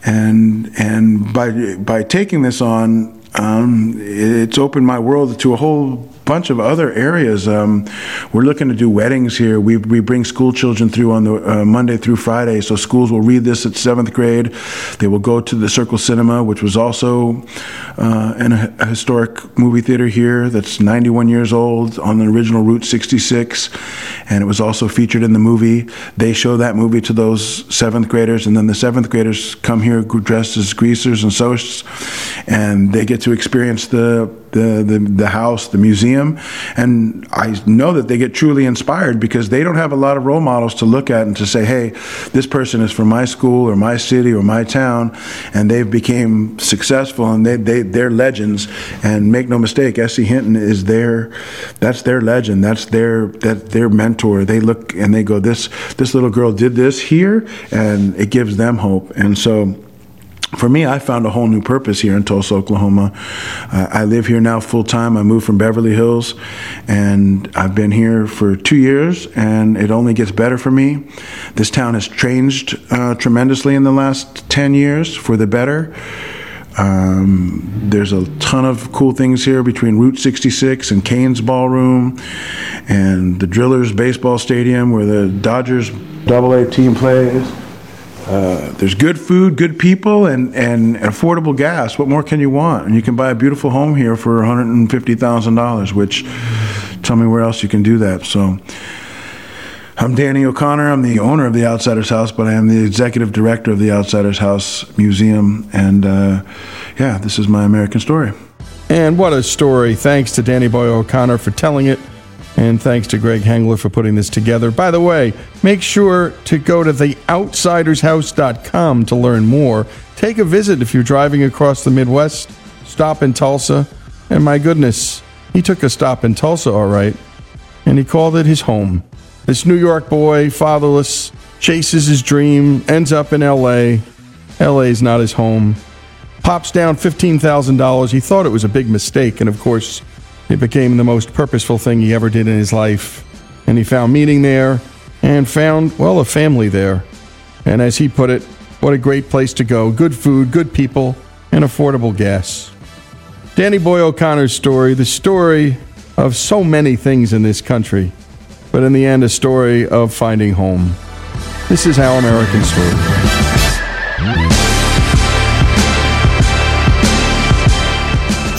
And and by by taking this on um, it's opened my world to a whole bunch of other areas. Um, we're looking to do weddings here. We, we bring school children through on the uh, Monday through Friday. So schools will read this at seventh grade. They will go to the Circle Cinema, which was also uh, in a, a, historic movie theater here that's 91 years old on the original Route 66. And it was also featured in the movie. They show that movie to those seventh graders, and then the seventh graders come here dressed as greasers and socialists, and they get to experience the the, the, the house, the museum. And I know that they get truly inspired because they don't have a lot of role models to look at and to say, hey, this person is from my school or my city or my town, and they've became successful and they, they, they're legends. And make no mistake, S.E. Hinton is their, that's their legend. That's their, that their mentor. They look and they go, this, this little girl did this here, and it gives them hope. And so, for me, I found a whole new purpose here in Tulsa, Oklahoma. Uh, I live here now full time. I moved from Beverly Hills, and I've been here for two years, and it only gets better for me. This town has changed uh, tremendously in the last 10 years for the better. Um, there's a ton of cool things here between Route 66 and Cain's Ballroom and the Drillers Baseball Stadium where the Dodgers Double A team plays uh, there's good food, good people, and, and affordable gas. What more can you want? And you can buy a beautiful home here for $150,000, which tell me where else you can do that. So I'm Danny O'Connor. I'm the owner of the Outsiders House, but I am the executive director of the Outsiders House Museum. And uh, yeah, this is my American story. And what a story. Thanks to Danny Boy O'Connor for telling it. And thanks to Greg Hengler for putting this together. By the way, make sure to go to theoutsidershouse.com to learn more. Take a visit if you're driving across the Midwest. Stop in Tulsa. And my goodness, he took a stop in Tulsa, all right. And he called it his home. This New York boy, fatherless, chases his dream, ends up in LA. LA is not his home. Pops down $15,000. He thought it was a big mistake. And of course, it became the most purposeful thing he ever did in his life. And he found meaning there and found, well, a family there. And as he put it, what a great place to go. Good food, good people, and affordable gas. Danny Boy O'Connor's story, the story of so many things in this country, but in the end, a story of finding home. This is Our American Story.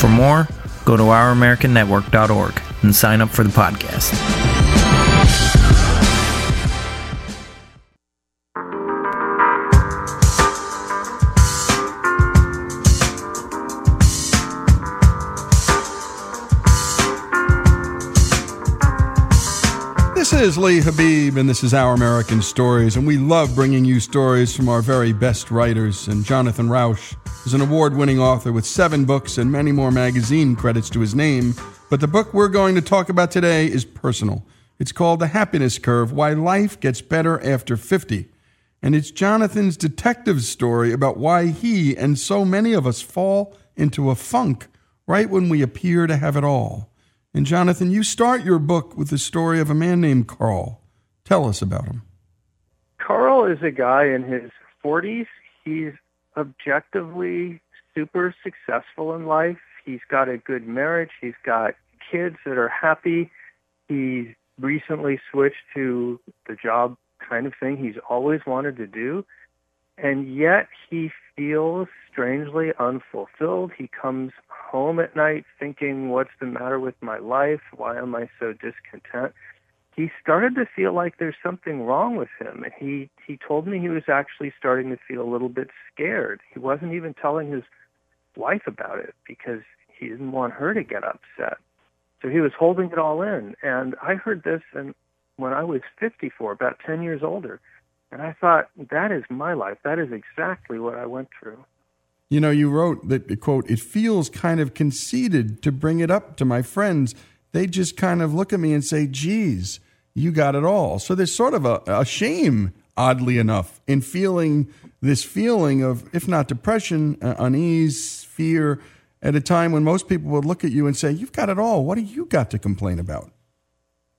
For more, go to ouramericannetwork.org and sign up for the podcast. Is Lee Habib, and this is Our American Stories, and we love bringing you stories from our very best writers. And Jonathan Rauch is an award winning author with seven books and many more magazine credits to his name. But the book we're going to talk about today is personal. It's called The Happiness Curve Why Life Gets Better After 50. And it's Jonathan's detective story about why he and so many of us fall into a funk right when we appear to have it all. And Jonathan, you start your book with the story of a man named Carl. Tell us about him. Carl is a guy in his 40s. He's objectively super successful in life. He's got a good marriage. He's got kids that are happy. He's recently switched to the job kind of thing he's always wanted to do. And yet he feels strangely unfulfilled. He comes home at night thinking, what's the matter with my life? Why am I so discontent? He started to feel like there's something wrong with him. And he, he told me he was actually starting to feel a little bit scared. He wasn't even telling his wife about it because he didn't want her to get upset. So he was holding it all in. And I heard this and when I was 54, about 10 years older. And I thought, that is my life. That is exactly what I went through. You know, you wrote that, quote, it feels kind of conceited to bring it up to my friends. They just kind of look at me and say, geez, you got it all. So there's sort of a, a shame, oddly enough, in feeling this feeling of, if not depression, uh, unease, fear, at a time when most people would look at you and say, you've got it all. What do you got to complain about?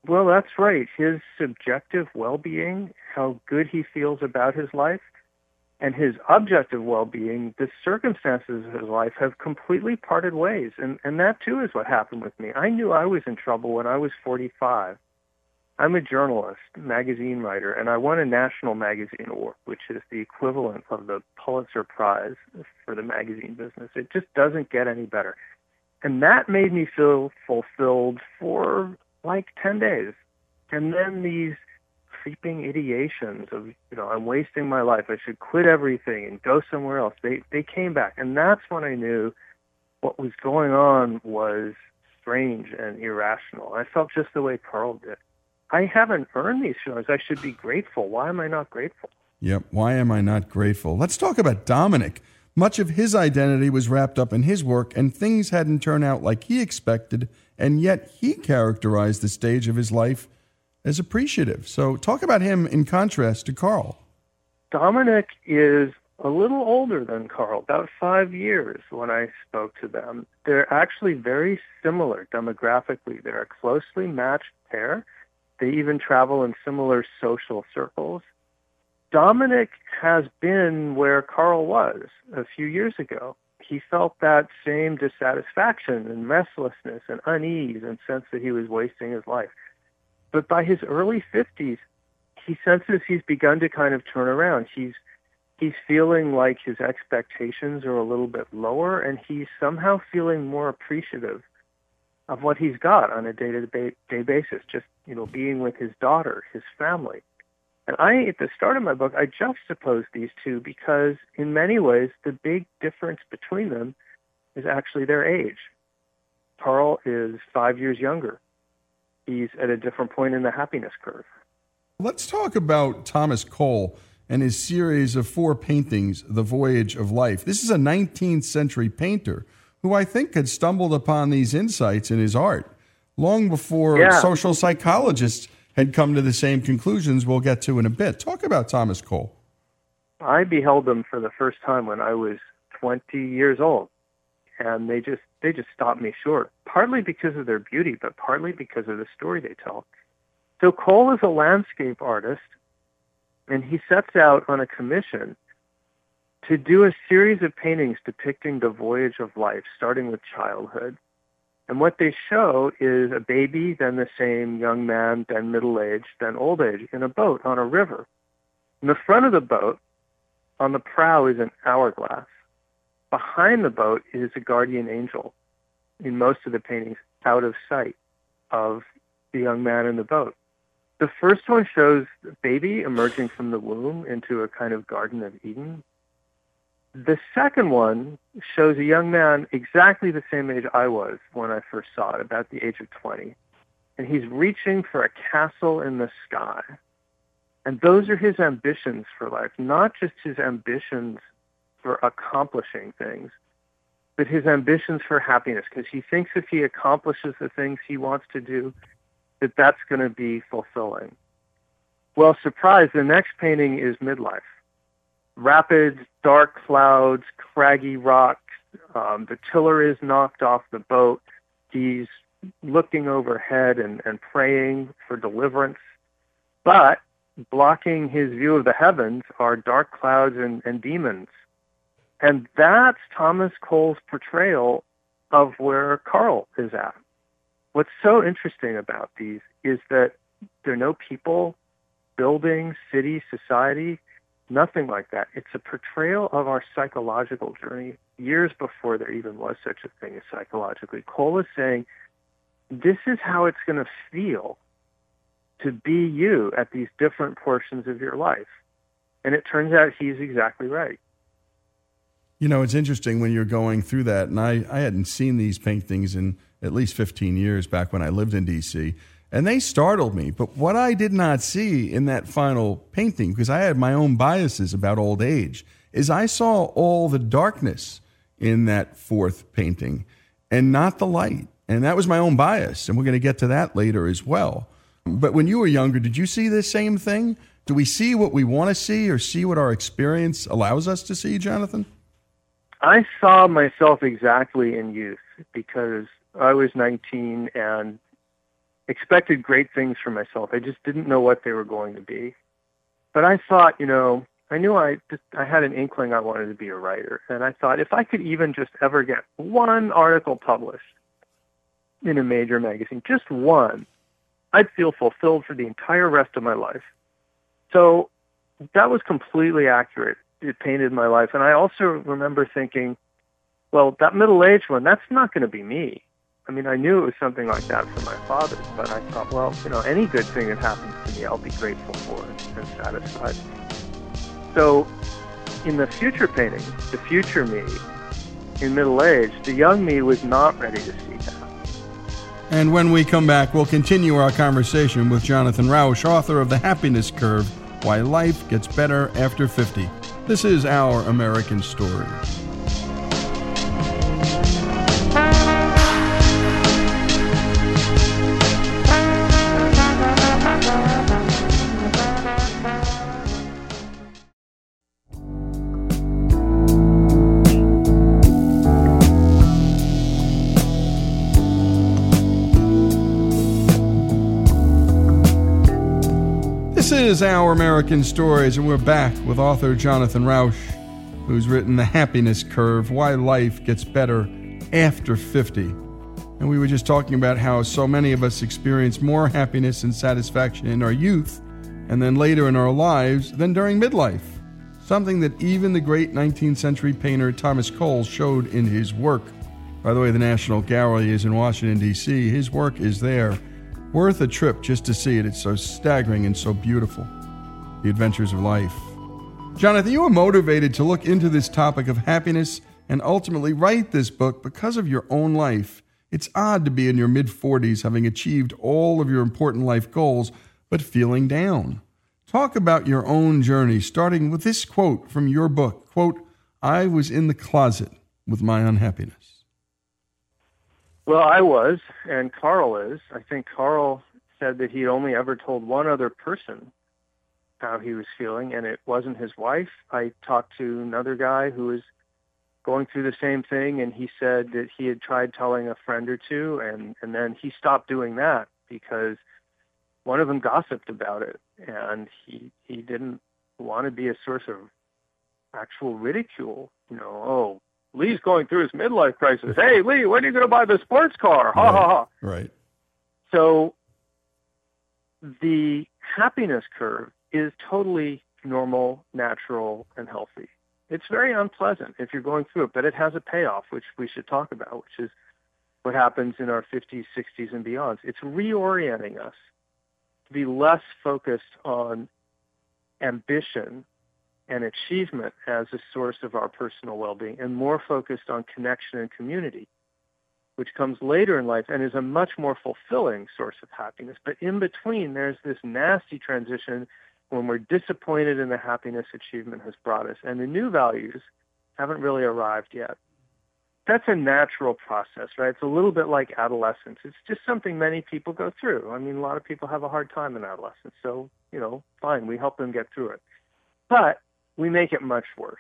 Well, that's right. His subjective well being, how good he feels about his life, and his objective well-being, the circumstances of his life have completely parted ways. And, and that too is what happened with me. I knew I was in trouble when I was 45. I'm a journalist, magazine writer, and I won a national magazine award, which is the equivalent of the Pulitzer Prize for the magazine business. It just doesn't get any better. And that made me feel fulfilled for like 10 days. And then these creeping ideations of you know I'm wasting my life. I should quit everything and go somewhere else. They they came back, and that's when I knew what was going on was strange and irrational. I felt just the way Carl did. I haven't earned these feelings. I should be grateful. Why am I not grateful? Yep. Why am I not grateful? Let's talk about Dominic. Much of his identity was wrapped up in his work, and things hadn't turned out like he expected, and yet he characterized the stage of his life as appreciative. So, talk about him in contrast to Carl. Dominic is a little older than Carl, about five years when I spoke to them. They're actually very similar demographically. They're a closely matched pair. They even travel in similar social circles. Dominic has been where Carl was a few years ago. He felt that same dissatisfaction and restlessness and unease and sense that he was wasting his life. But by his early 50s, he senses he's begun to kind of turn around. He's he's feeling like his expectations are a little bit lower and he's somehow feeling more appreciative of what he's got on a day-to-day basis just you know being with his daughter his family and i at the start of my book i juxtapose these two because in many ways the big difference between them is actually their age carl is five years younger he's at a different point in the happiness curve let's talk about thomas cole and his series of four paintings, The Voyage of Life. This is a 19th century painter who I think had stumbled upon these insights in his art long before Yeah. social psychologists had come to the same conclusions we'll get to in a bit. Talk about Thomas Cole. I beheld them for the first time when I was 20 years old, and they just they just stopped me short. Partly because of their beauty, but partly because of the story they tell. So Cole is a landscape artist, and he sets out on a commission to do a series of paintings depicting the voyage of life, starting with childhood. And what they show is a baby, then the same young man, then middle age, then old age in a boat on a river. In the front of the boat, on the prow is an hourglass. Behind the boat is a guardian angel. In most of the paintings, out of sight of the young man in the boat. The first one shows the baby emerging from the womb into a kind of Garden of Eden. The second one shows a young man exactly the same age I was when I first saw it, about the age of 20. And he's reaching for a castle in the sky. And those are his ambitions for life, not just his ambitions for accomplishing things, but his ambitions for happiness, because he thinks if he accomplishes the things he wants to do, that that's going to be fulfilling. Well, surprise, the next painting is midlife. Rapids, dark clouds, craggy rocks. Um, the tiller is knocked off the boat. He's looking overhead and, and praying for deliverance. But blocking his view of the heavens are dark clouds and, and demons. And that's Thomas Cole's portrayal of where Carl is at. What's so interesting about these is that there are no people, buildings, city, society, nothing like that. It's a portrayal of our psychological journey years before there even was such a thing as psychologically. Cole is saying, this is how it's going to feel to be you at these different portions of your life. And it turns out he's exactly right. You know, it's interesting when you're going through that, and I, I hadn't seen these paintings in at least 15 years back when I lived in D.C., and they startled me. But what I did not see in that final painting, because I had my own biases about old age, is I saw all the darkness in that fourth painting and not the light. And that was my own bias, and we're going to get to that later as well. But when you were younger, did you see the same thing? Do we see what we want to see or see what our experience allows us to see, Jonathan? I saw myself exactly in youth because I was 19 and expected great things for myself. I just didn't know what they were going to be. But I thought, you know, I knew I just, I had an inkling I wanted to be a writer, and I thought if I could even just ever get one article published in a major magazine, just one, I'd feel fulfilled for the entire rest of my life. So that was completely accurate. It painted my life, and I also remember thinking, well, that middle-aged one, that's not going to be me. I mean, I knew it was something like that for my father, but I thought, well, you know, any good thing that happens to me, I'll be grateful for and, and satisfied. So, in the future painting, the future me, in middle age, the young me was not ready to see that. And when we come back, we'll continue our conversation with Jonathan Rauch, author of The Happiness Curve Why Life Gets Better After 50. This is Our American Story. Is Our American Stories, and we're back with author Jonathan Rauch, who's written The Happiness Curve Why Life Gets Better After 50. And we were just talking about how so many of us experience more happiness and satisfaction in our youth and then later in our lives than during midlife. something that even the great 19th century painter Thomas Cole showed in his work. By the way, the National Gallery is in Washington, D.C. His work is there. Worth a trip just to see it. It's so staggering and so beautiful. The Adventures of Life. Jonathan, you were motivated to look into this topic of happiness and ultimately write this book because of your own life. It's odd to be in your mid 40s having achieved all of your important life goals, but feeling down. Talk about your own journey, starting with this quote from your book quote, I was in the closet with my unhappiness. Well, I was, and Carl is. I think Carl said that he only ever told one other person how he was feeling, and it wasn't his wife. I talked to another guy who was going through the same thing, and he said that he had tried telling a friend or two, and and then he stopped doing that because one of them gossiped about it, and he he didn't want to be a source of actual ridicule. You know, oh, Lee's going through his midlife crisis. Hey, Lee, when are you going to buy the sports car? Ha right. ha ha. Right. So the happiness curve is totally normal, natural, and healthy. It's very unpleasant if you're going through it, but it has a payoff, which we should talk about, which is what happens in our 50s, 60s, and beyond. It's reorienting us to be less focused on ambition and achievement as a source of our personal well-being and more focused on connection and community, which comes later in life and is a much more fulfilling source of happiness. But in between, there's this nasty transition when we're disappointed in the happiness achievement has brought us, and the new values haven't really arrived yet. That's a natural process, right? It's a little bit like adolescence. It's just something many people go through. I mean, a lot of people have a hard time in adolescence, so, you know, fine, we help them get through it. But we make it much worse.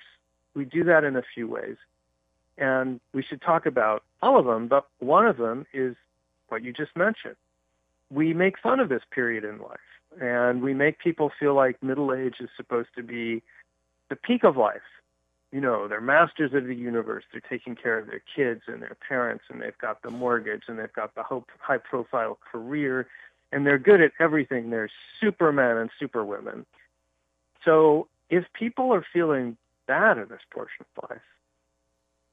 We do that in a few ways. And we should talk about all of them, but one of them is what you just mentioned. We make fun of this period in life and we make people feel like middle age is supposed to be the peak of life. You know, they're masters of the universe. They're taking care of their kids and their parents, and they've got the mortgage, and they've got the high profile career, and they're good at everything. They're supermen and superwomen. So if people are feeling bad in this portion of life,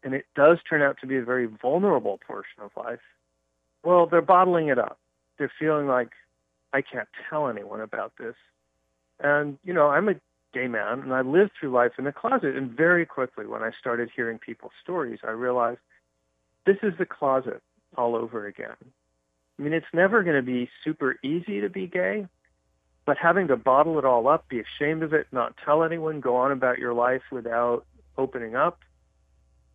and it does turn out to be a very vulnerable portion of life, well, they're bottling it up. They're feeling like I can't tell anyone about this. And, you know, I'm a gay man and I lived through life in the closet. And very quickly, when I started hearing people's stories, I realized this is the closet all over again. I mean, it's never going to be super easy to be gay, but having to bottle it all up, be ashamed of it, not tell anyone, go on about your life without opening up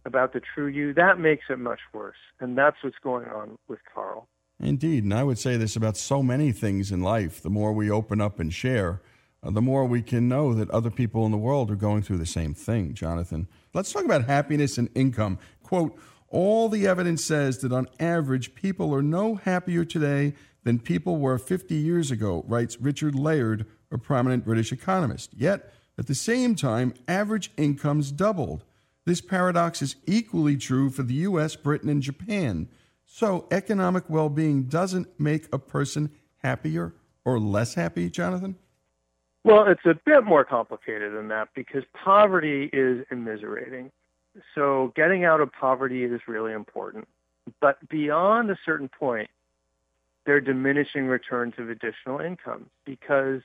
about the true you, that makes it much worse. And that's what's going on with Carl. Indeed. And I would say this about so many things in life. The more we open up and share, uh, the more we can know that other people in the world are going through the same thing, Jonathan. Let's talk about happiness and income. Quote, all the evidence says that on average, people are no happier today than people were 50 years ago, writes Richard Layard, a prominent British economist. Yet, at the same time, average incomes doubled. This paradox is equally true for the US, Britain, and Japan. So, economic well being doesn't make a person happier or less happy, Jonathan? Well, it's a bit more complicated than that because poverty is immiserating. So, getting out of poverty is really important. But beyond a certain point, there are diminishing returns of additional income because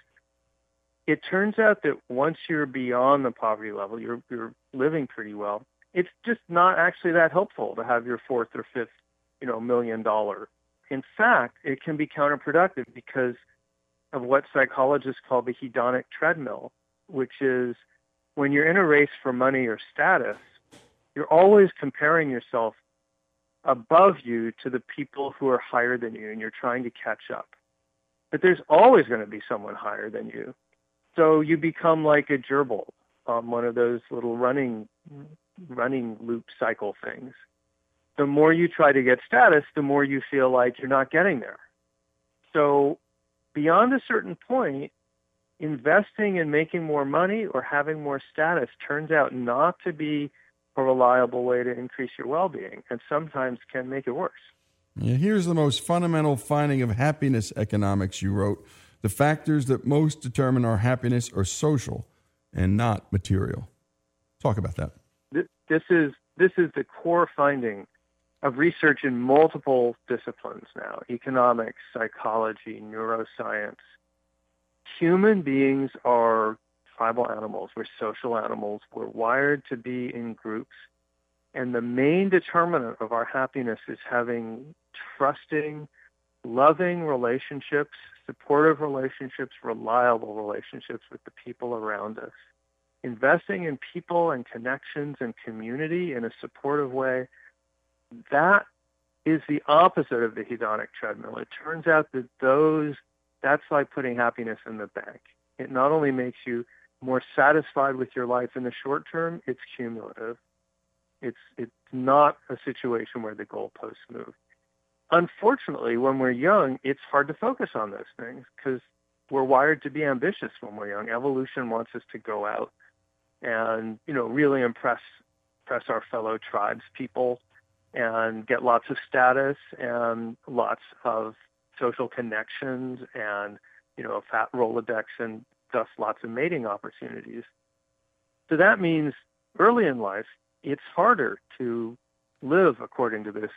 it turns out that once you're beyond the poverty level, you're, you're living pretty well. It's just not actually that helpful to have your fourth or fifth you know, million dollar. In fact, it can be counterproductive because of what psychologists call the hedonic treadmill, which is when you're in a race for money or status, you're always comparing yourself above you to the people who are higher than you and you're trying to catch up. But there's always going to be someone higher than you. So you become like a gerbil on one of those little running running loop cycle things the more you try to get status, the more you feel like you're not getting there. So beyond a certain point, investing in making more money or having more status turns out not to be a reliable way to increase your well-being and sometimes can make it worse. Yeah, here's the most fundamental finding of happiness economics you wrote. The factors that most determine our happiness are social and not material. Talk about that. This is this is the core finding of research in multiple disciplines now: economics, psychology, neuroscience. Human beings are tribal animals. We're social animals. We're wired to be in groups. And the main determinant of our happiness is having trusting, loving relationships, supportive relationships, reliable relationships with the people around us. Investing in people and connections and community in a supportive way, that is the opposite of the hedonic treadmill. It turns out that those, that's like putting happiness in the bank. It not only makes you more satisfied with your life in the short term, it's cumulative. It's it's not a situation where the goalposts move. Unfortunately, when we're young, it's hard to focus on those things because we're wired to be ambitious when we're young. Evolution wants us to go out and you know really impress impress our fellow tribes people and get lots of status and lots of social connections and you know a fat rolodex and thus lots of mating opportunities. So that means early in life, it's harder to live according to this,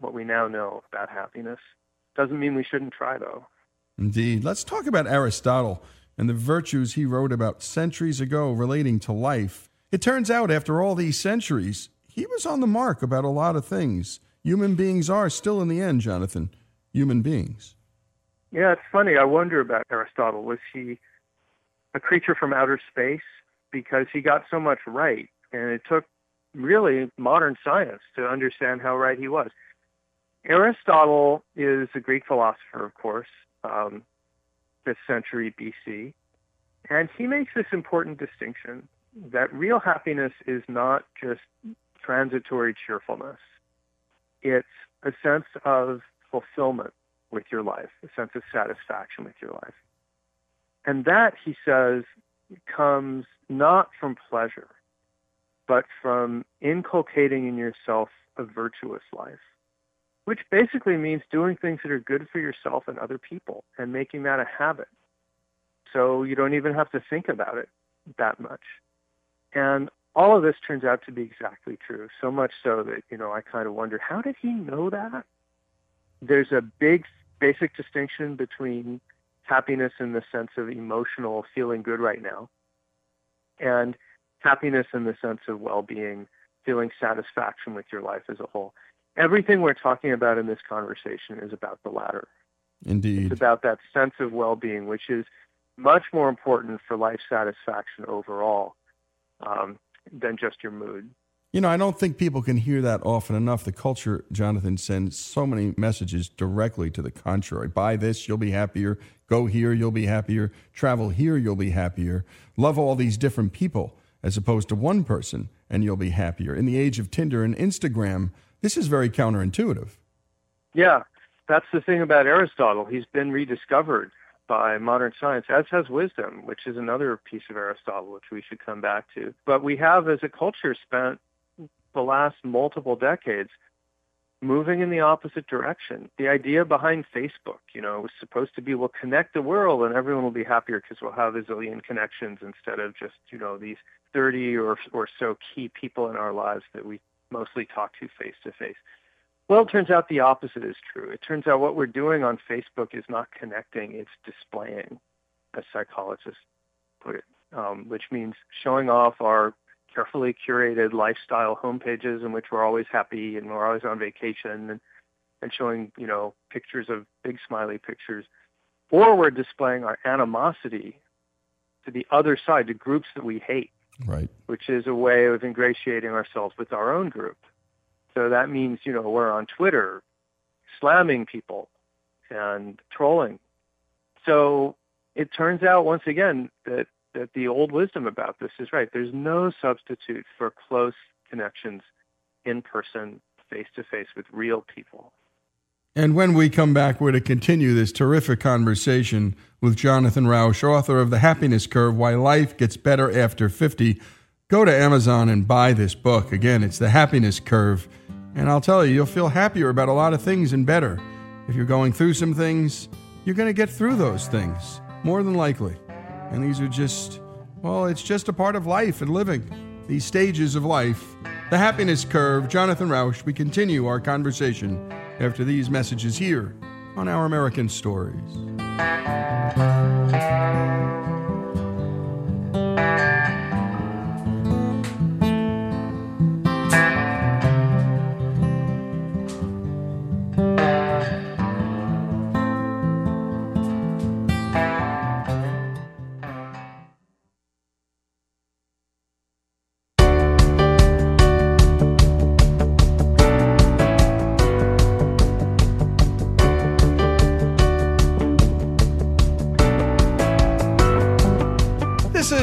what we now know about happiness. Doesn't mean we shouldn't try, though. Indeed. Let's talk about Aristotle and the virtues he wrote about centuries ago relating to life. It turns out, after all these centuries, he was on the mark about a lot of things. Human beings are still, in the end, Jonathan, human beings. Yeah, it's funny. I wonder about Aristotle. Was he a creature from outer space because he got so much right. And it took really modern science to understand how right he was. Aristotle is a Greek philosopher, of course, um, 5th century BC. And he makes this important distinction that real happiness is not just transitory cheerfulness. It's a sense of fulfillment with your life, a sense of satisfaction with your life. And that, he says, comes not from pleasure, but from inculcating in yourself a virtuous life, which basically means doing things that are good for yourself and other people and making that a habit. So you don't even have to think about it that much. And all of this turns out to be exactly true, so much so that, you know, I kind of wonder, how did he know that? There's a big basic distinction between happiness in the sense of emotional feeling good right now, and happiness in the sense of well-being, feeling satisfaction with your life as a whole. Everything we're talking about in this conversation is about the latter. Indeed. It's about that sense of well-being, which is much more important for life satisfaction overall um, than just your mood. You know, I don't think people can hear that often enough. The culture, Jonathan, sends so many messages directly to the contrary. Buy this, you'll be happier. Go here, you'll be happier. Travel here, you'll be happier. Love all these different people as opposed to one person, and you'll be happier. In the age of Tinder and Instagram, this is very counterintuitive. Yeah, that's the thing about Aristotle. He's been rediscovered by modern science, as has wisdom, which is another piece of Aristotle, which we should come back to. But we have, as a culture, spent the last multiple decades moving in the opposite direction. The idea behind Facebook, you know, was supposed to be we'll connect the world and everyone will be happier because we'll have a zillion connections instead of just, you know, these 30 or, or so key people in our lives that we mostly talk to face to face. Well, it turns out the opposite is true. It turns out what we're doing on Facebook is not connecting, it's displaying, as psychologists put it, um, which means showing off our carefully curated lifestyle homepages in which we're always happy and we're always on vacation and, and showing, you know, pictures of big smiley pictures. Or we're displaying our animosity to the other side, to groups that we hate. Right. Which is a way of ingratiating ourselves with our own group. So that means, you know, we're on Twitter slamming people and trolling. So it turns out once again that that the old wisdom about this is right. There's no substitute for close connections in person, face to face with real people. And when we come back, we're to continue this terrific conversation with Jonathan Rauch, author of The Happiness Curve Why Life Gets Better After 50. Go to Amazon and buy this book. Again, it's The Happiness Curve. And I'll tell you, you'll feel happier about a lot of things and better. If you're going through some things, you're going to get through those things, more than likely. And these are just Well, it's just a part of life and living, these stages of life. The happiness curve. Jonathan Rauch, we continue our conversation after these messages here on Our American Stories.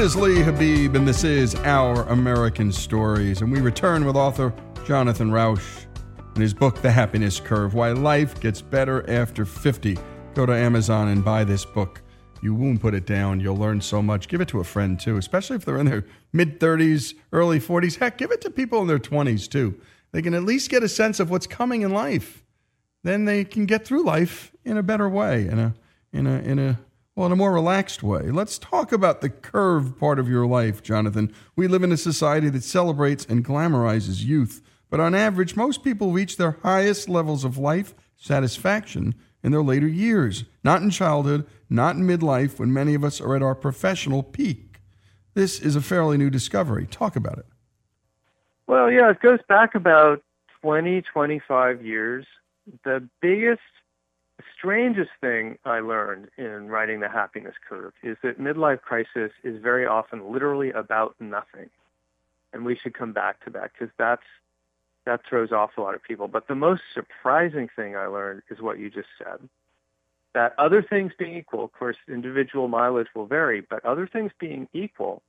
Is Lee Habib, and this is Our American Stories. And we return with author Jonathan Rauch and his book, The Happiness Curve Why Life Gets Better After 50. Go to Amazon and buy this book. You won't put it down. You'll learn so much. Give it to a friend, too, especially if they're in their mid 30s, early 40s. Heck, give it to people in their 20s, too. They can at least get a sense of what's coming in life. Then they can get through life in a better way, in a, in a, in a well, in a more relaxed way. Let's talk about the curve part of your life, Jonathan. We live in a society that celebrates and glamorizes youth, but on average, most people reach their highest levels of life satisfaction in their later years, not in childhood, not in midlife, when many of us are at our professional peak. This is a fairly new discovery. Talk about it. Well, yeah, it goes back about 20, 25 years. The biggest the strangest thing I learned in writing The Happiness Curve is that midlife crisis is very often literally about nothing. And we should come back to that because that's that throws off a lot of people. But the most surprising thing I learned is what you just said. That other things being equal, of course, individual mileage will vary, but other things being equal,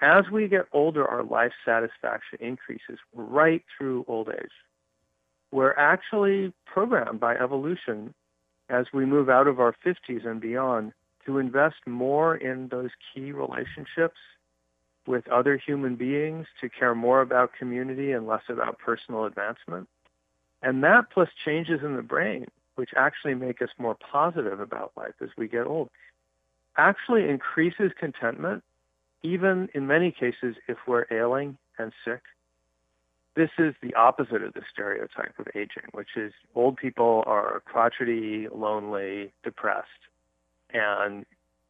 as we get older, our life satisfaction increases right through old age. We're actually programmed by evolution as we move out of our 50s and beyond to invest more in those key relationships with other human beings, to care more about community and less about personal advancement. And that plus changes in the brain, which actually make us more positive about life as we get old, actually increases contentment, even in many cases if we're ailing and sick this is the opposite of the stereotype of aging, which is old people are crotchety, lonely, depressed. And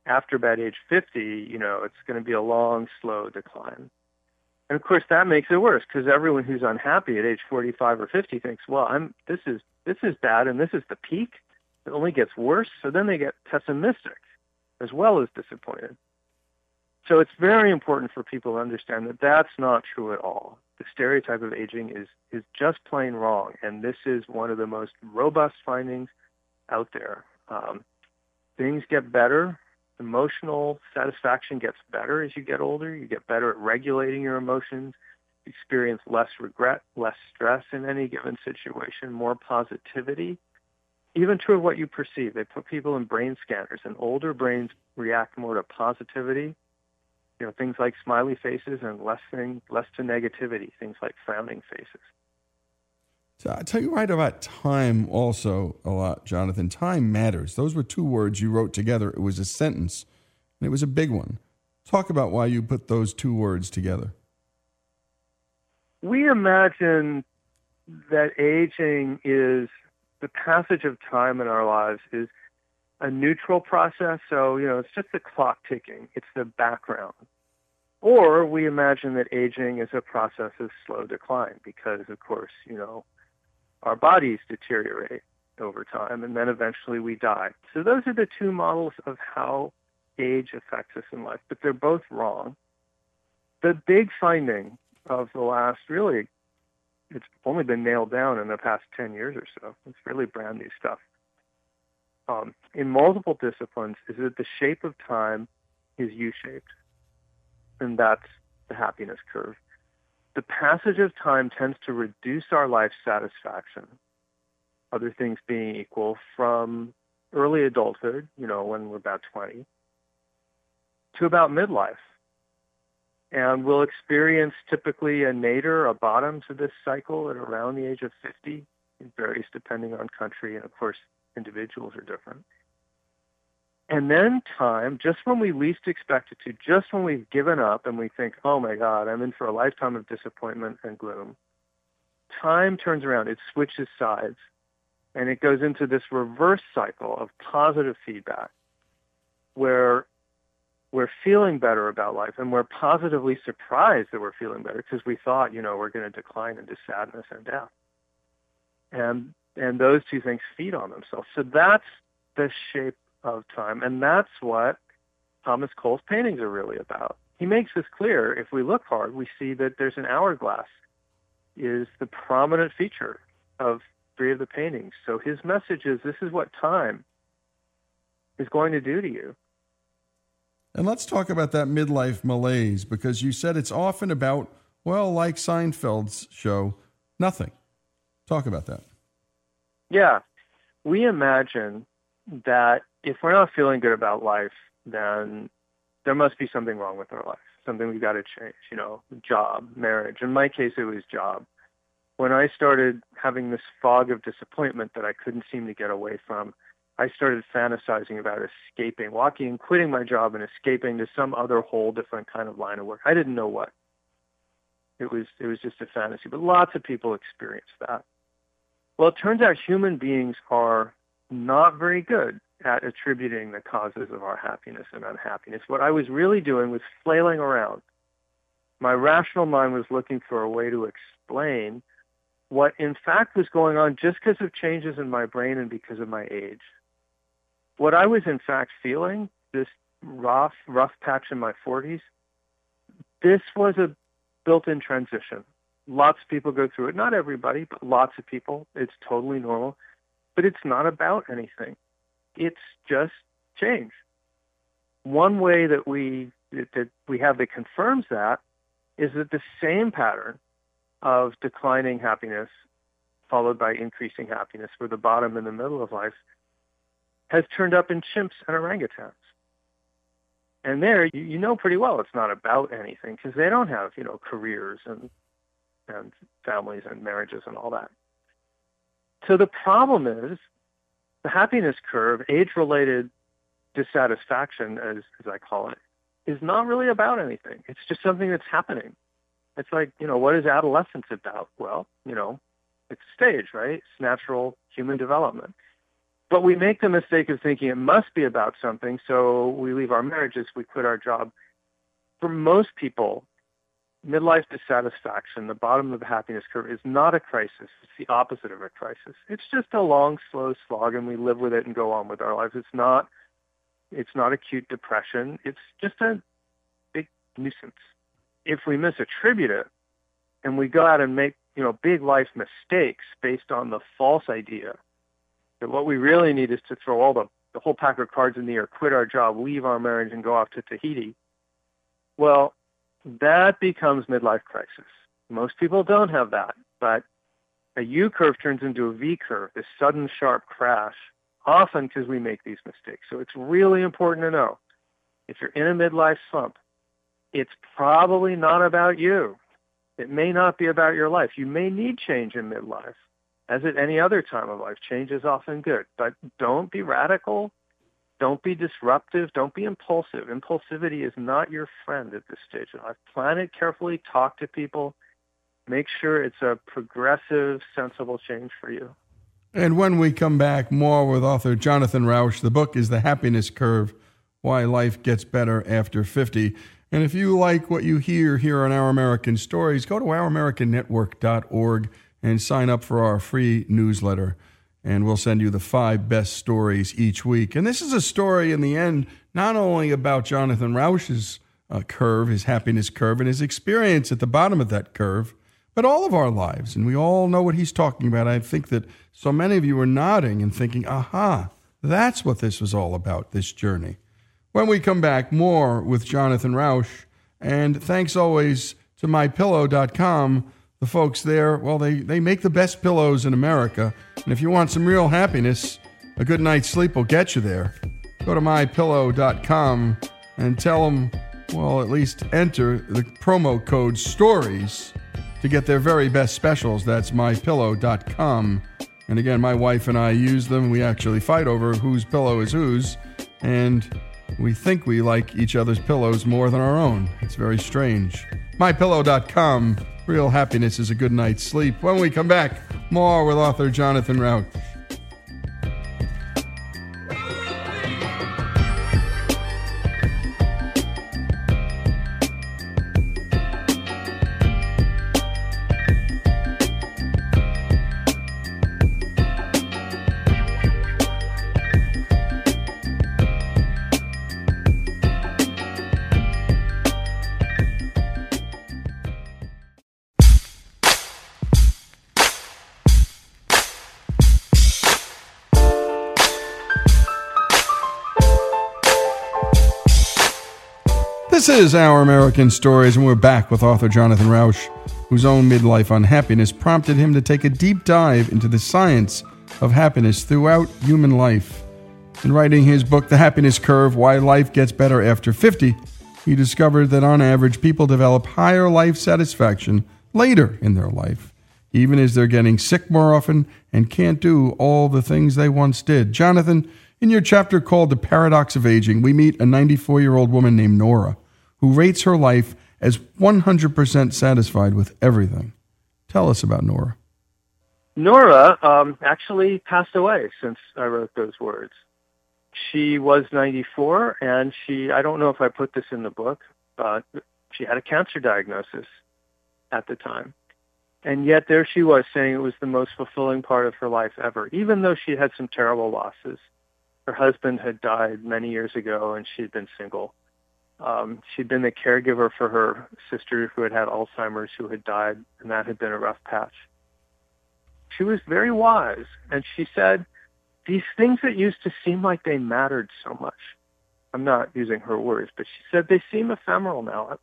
after about age 50, you know, it's going to be a long, slow decline. And of course, that makes it worse because everyone who's unhappy at age 45 or 50 thinks, well, I'm, this is, this is bad and this is the peak. It only gets worse. So then they get pessimistic as well as disappointed. So it's very important for people to understand that that's not true at all the stereotype of aging is is just plain wrong, and this is one of the most robust findings out there. Um, things get better. Emotional satisfaction gets better as you get older. You get better at regulating your emotions. Experience less regret, less stress in any given situation, more positivity. Even true of what you perceive. They put people in brain scanners, and older brains react more to positivity you know, things like smiley faces and less thing, less to negativity, things like frowning faces. So I tell you right about time also a lot, Jonathan. Time matters. Those were two words you wrote together. It was a sentence, and it was a big one. Talk about why you put those two words together. We imagine that aging is the passage of time in our lives is a neutral process. So, you know, it's just the clock ticking. It's the background. Or we imagine that aging is a process of slow decline because, of course, you know, our bodies deteriorate over time and then eventually we die. So those are the two models of how age affects us in life, but they're both wrong. The big finding of the last really, it's only been nailed down in the past 10 years or so. It's really brand new stuff um, in multiple disciplines is that the shape of time is U-shaped, and that's the happiness curve. The passage of time tends to reduce our life satisfaction, other things being equal, from early adulthood, you know, when we're about 20, to about midlife. And we'll experience typically a nadir, a bottom to this cycle at around the age of 50. It varies depending on country and, of course, individuals are different. And then time, just when we least expect it to, just when we've given up and we think, oh my God, I'm in for a lifetime of disappointment and gloom, time turns around. It switches sides. And it goes into this reverse cycle of positive feedback where we're feeling better about life and we're positively surprised that we're feeling better because we thought, you know, we're going to decline into sadness and death. And and those two things feed on themselves. So that's the shape of time. And that's what Thomas Cole's paintings are really about. He makes this clear. If we look hard, we see that there's an hourglass is the prominent feature of three of the paintings. So his message is this is what time is going to do to you. And let's talk about that midlife malaise because you said it's often about, well, like Seinfeld's show, nothing. Talk about that. Yeah. We imagine that if we're not feeling good about life, then there must be something wrong with our life, something we've got to change, you know, job, marriage. In my case, it was job. When I started having this fog of disappointment that I couldn't seem to get away from, I started fantasizing about escaping, walking, quitting my job and escaping to some other whole different kind of line of work. I didn't know what. It was it was just a fantasy, but lots of people experience that. Well, it turns out human beings are not very good at attributing the causes of our happiness and unhappiness. What I was really doing was flailing around. My rational mind was looking for a way to explain what in fact was going on just because of changes in my brain and because of my age. What I was in fact feeling, this rough, rough patch in my 40s, this was a built-in transition. Lots of people go through it. Not everybody, but lots of people. It's totally normal. But it's not about anything. It's just change. One way that we that we have that confirms that is that the same pattern of declining happiness followed by increasing happiness for the bottom and the middle of life has turned up in chimps and orangutans. And there, you, you know pretty well it's not about anything because they don't have, you know, careers and and families and marriages and all that. So the problem is the happiness curve, age-related dissatisfaction, as, as I call it, is not really about anything. It's just something that's happening. It's like, you know, what is adolescence about? Well, you know, it's a stage, right? It's natural human development. But we make the mistake of thinking it must be about something, so we leave our marriages, we quit our job. For most people, midlife dissatisfaction, the bottom of the happiness curve, is not a crisis. It's the opposite of a crisis. It's just a long, slow slog, and we live with it and go on with our lives. It's not, it's not acute depression. It's just a big nuisance. If we misattribute it, and we go out and make, you know, big life mistakes based on the false idea that what we really need is to throw all the, the whole pack of cards in the air, quit our job, leave our marriage, and go off to Tahiti. Well, that becomes midlife crisis. Most people don't have that, but a U curve turns into a V curve, this sudden sharp crash, often because we make these mistakes. So it's really important to know if you're in a midlife slump, it's probably not about you. It may not be about your life. You may need change in midlife as at any other time of life, change is often good. But don't be radical. Don't be disruptive. Don't be impulsive. Impulsivity is not your friend at this stage of life. Plan it carefully. Talk to people. Make sure it's a progressive, sensible change for you. And when we come back, more with author Jonathan Rauch. The book is The Happiness Curve Why Life Gets Better After 50. And if you like what you hear here on Our American Stories, go to ouramericannetwork.org and sign up for our free newsletter. And we'll send you the five best stories each week. And this is a story in the end, not only about Jonathan Rauch's uh, curve, his happiness curve, and his experience at the bottom of that curve, but all of our lives. And we all know what he's talking about. I think that so many of you are nodding and thinking, aha, that's what this was all about, this journey. When we come back, more with Jonathan Rauch. And thanks always to mypillow.com the folks there, well, they, they make the best pillows in America. And if you want some real happiness, a good night's sleep will get you there. Go to mypillow.com and tell them, well, at least enter the promo code STORIES to get their very best specials. That's mypillow.com. And again, my wife and I use them. We actually fight over whose pillow is whose. and we think we like each other's pillows more than our own. It's very strange. MyPillow.com. Real happiness is a good night's sleep. When we come back, more with author Jonathan Rauch. Is Our American Stories, and we're back with author Jonathan Rauch, whose own midlife unhappiness prompted him to take a deep dive into the science of happiness throughout human life. In writing his book, The Happiness Curve Why Life Gets Better After 50, he discovered that on average, people develop higher life satisfaction later in their life, even as they're getting sick more often and can't do all the things they once did. Jonathan, in your chapter called The Paradox of Aging, we meet a 94 year old woman named Nora who rates her life as 100% satisfied with everything. Tell us about Nora. Nora um, actually passed away since I wrote those words. She was 94, and she, I don't know if I put this in the book, but she had a cancer diagnosis at the time. And yet there she was saying it was the most fulfilling part of her life ever, even though she had some terrible losses. Her husband had died many years ago, and she'd been single. Um, she'd been the caregiver for her sister who had had Alzheimer's, who had died, and that had been a rough patch. She was very wise, and she said, these things that used to seem like they mattered so much. I'm not using her words, but she said they seem ephemeral now.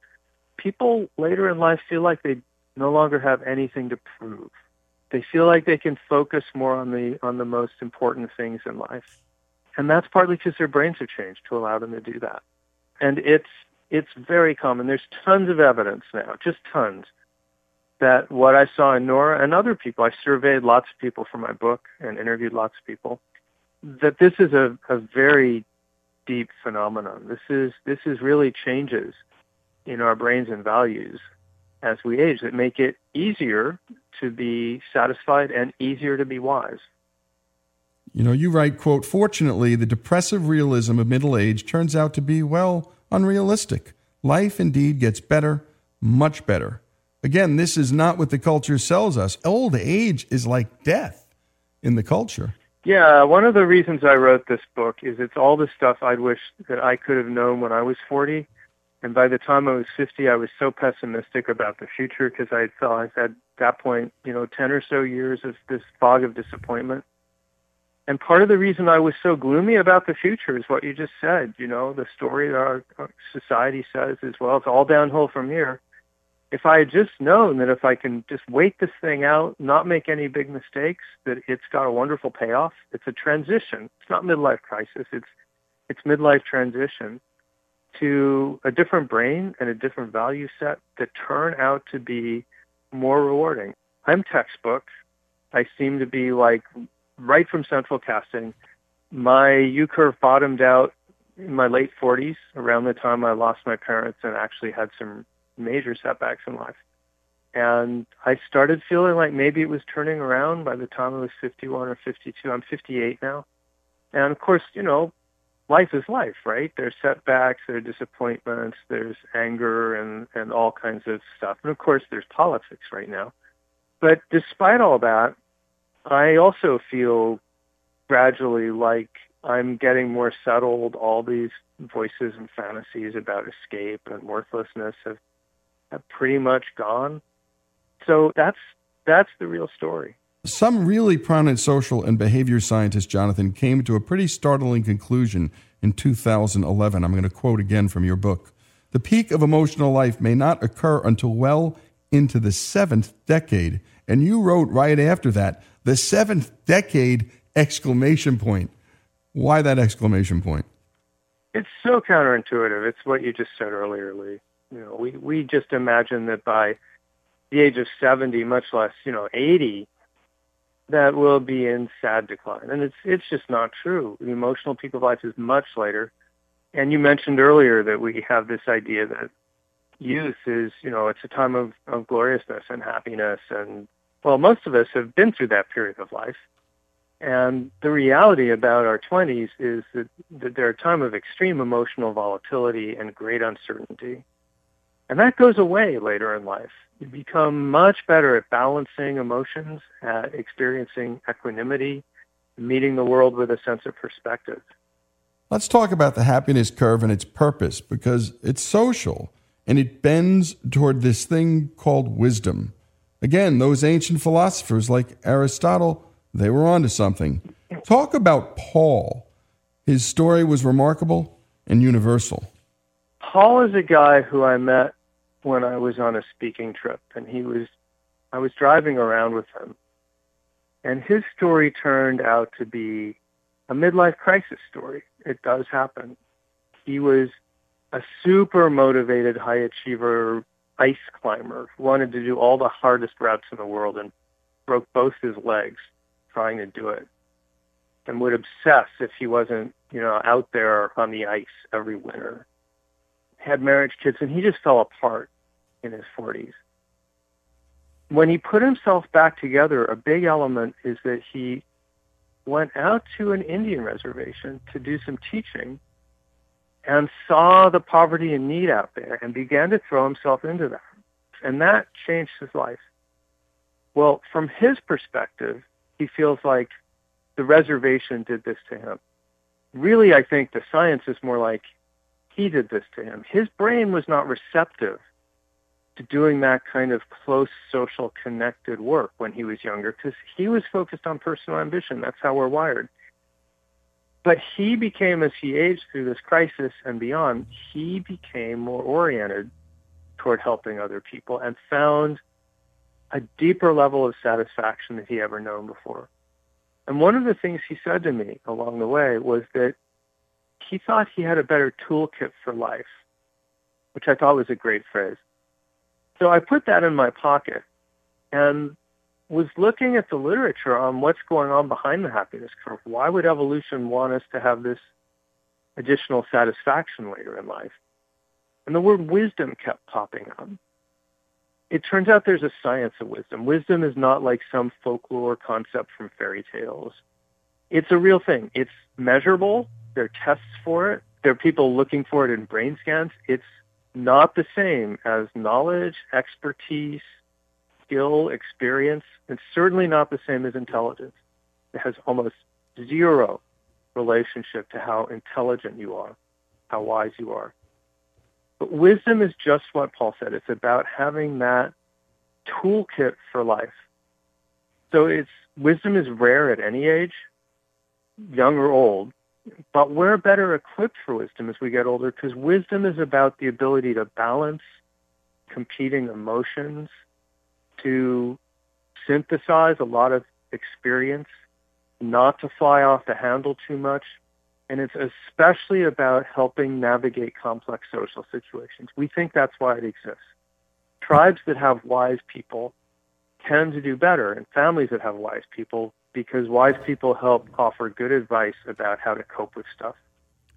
People later in life feel like they no longer have anything to prove. They feel like they can focus more on the on the most important things in life. And that's partly because their brains have changed to allow them to do that and it's it's very common. There's tons of evidence now, just tons, that what I saw in Nora and other people, I surveyed lots of people for my book and interviewed lots of people, that this is a, a very deep phenomenon. This is this is really changes in our brains and values as we age that make it easier to be satisfied and easier to be wise. You know, you write, quote, fortunately, the depressive realism of middle age turns out to be, well, unrealistic. Life indeed gets better, much better. Again, this is not what the culture sells us. Old age is like death in the culture. Yeah, one of the reasons I wrote this book is it's all the stuff I'd wish that I could have known when I was 40. And by the time I was 50, I was so pessimistic about the future because I had at that point, you know, 10 or so years of this fog of disappointment. And part of the reason I was so gloomy about the future is what you just said. You know, the story that our, our society says is, well. It's all downhill from here. If I had just known that if I can just wait this thing out, not make any big mistakes, that it's got a wonderful payoff. It's a transition. It's not midlife crisis. It's it's midlife transition to a different brain and a different value set that turn out to be more rewarding. I'm textbook. I seem to be like right from central casting. My U curve bottomed out in my late 40s, around the time I lost my parents and actually had some major setbacks in life. And I started feeling like maybe it was turning around by the time I was 51 or 52. I'm 58 now. And of course, you know, life is life, right? There's setbacks, there's disappointments, there's anger and, and all kinds of stuff. And of course, there's politics right now. But despite all that, I also feel gradually like I'm getting more settled. All these voices and fantasies about escape and worthlessness have have pretty much gone. So that's that's the real story. Some really prominent social and behavior scientist, Jonathan, came to a pretty startling conclusion in 2011. I'm going to quote again from your book. The peak of emotional life may not occur until well into the seventh decade. And you wrote right after that the seventh decade exclamation point. Why that exclamation point? It's so counterintuitive. It's what you just said earlier, Lee. You know, we, we just imagine that by the age of 70, much less, you know, 80, that will be in sad decline. And it's it's just not true. The emotional peak of life is much later. And you mentioned earlier that we have this idea that youth is, you know, it's a time of, of gloriousness and happiness and well, most of us have been through that period of life. And the reality about our 20s is that, that they're a time of extreme emotional volatility and great uncertainty. And that goes away later in life. You become much better at balancing emotions, at experiencing equanimity, meeting the world with a sense of perspective. Let's talk about the happiness curve and its purpose because it's social and it bends toward this thing called wisdom. Again, those ancient philosophers like Aristotle, they were onto something. Talk about Paul. His story was remarkable and universal. Paul is a guy who I met when I was on a speaking trip, and he was, I was driving around with him, and his story turned out to be a midlife crisis story. It does happen. He was a super motivated high achiever ice climber who wanted to do all the hardest routes in the world and broke both his legs trying to do it and would obsess if he wasn't, you know, out there on the ice every winter. Had marriage kids and he just fell apart in his 40s. When he put himself back together, a big element is that he went out to an Indian reservation to do some teaching and saw the poverty and need out there and began to throw himself into that. And that changed his life. Well, from his perspective, he feels like the reservation did this to him. Really, I think the science is more like he did this to him. His brain was not receptive to doing that kind of close social connected work when he was younger because he was focused on personal ambition. That's how we're wired. But he became, as he aged through this crisis and beyond, he became more oriented toward helping other people and found a deeper level of satisfaction that he ever known before. And one of the things he said to me along the way was that he thought he had a better toolkit for life, which I thought was a great phrase. So I put that in my pocket and was looking at the literature on what's going on behind the happiness curve. Why would evolution want us to have this additional satisfaction later in life? And the word wisdom kept popping up. It turns out there's a science of wisdom. Wisdom is not like some folklore concept from fairy tales. It's a real thing. It's measurable. There are tests for it. There are people looking for it in brain scans. It's not the same as knowledge, expertise, skill, experience. It's certainly not the same as intelligence. It has almost zero relationship to how intelligent you are, how wise you are. But wisdom is just what Paul said. It's about having that toolkit for life. So it's wisdom is rare at any age, young or old, but we're better equipped for wisdom as we get older because wisdom is about the ability to balance competing emotions, to synthesize a lot of experience, not to fly off the handle too much. And it's especially about helping navigate complex social situations. We think that's why it exists. Tribes that have wise people tend to do better, and families that have wise people because wise people help offer good advice about how to cope with stuff.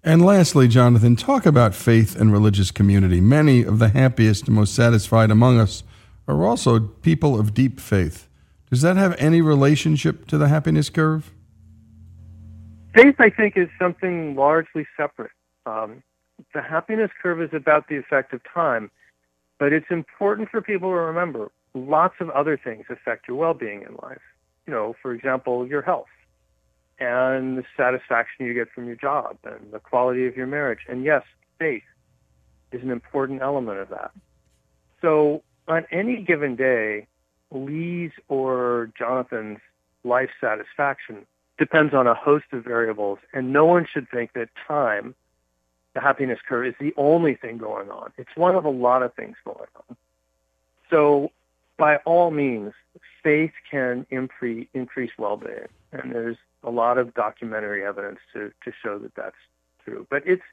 And lastly, Jonathan, talk about faith and religious community. Many of the happiest and most satisfied among us are also people of deep faith. Does that have any relationship to the happiness curve? Faith, I think, is something largely separate. Um, the happiness curve is about the effect of time, but it's important for people to remember lots of other things affect your well-being in life you know, for example, your health and the satisfaction you get from your job and the quality of your marriage. And yes, faith is an important element of that. So on any given day, Lee's or Jonathan's life satisfaction depends on a host of variables, and no one should think that time, the happiness curve, is the only thing going on. It's one of a lot of things going on. So by all means, faith can increase, increase well-being, and there's a lot of documentary evidence to, to show that that's true. But it's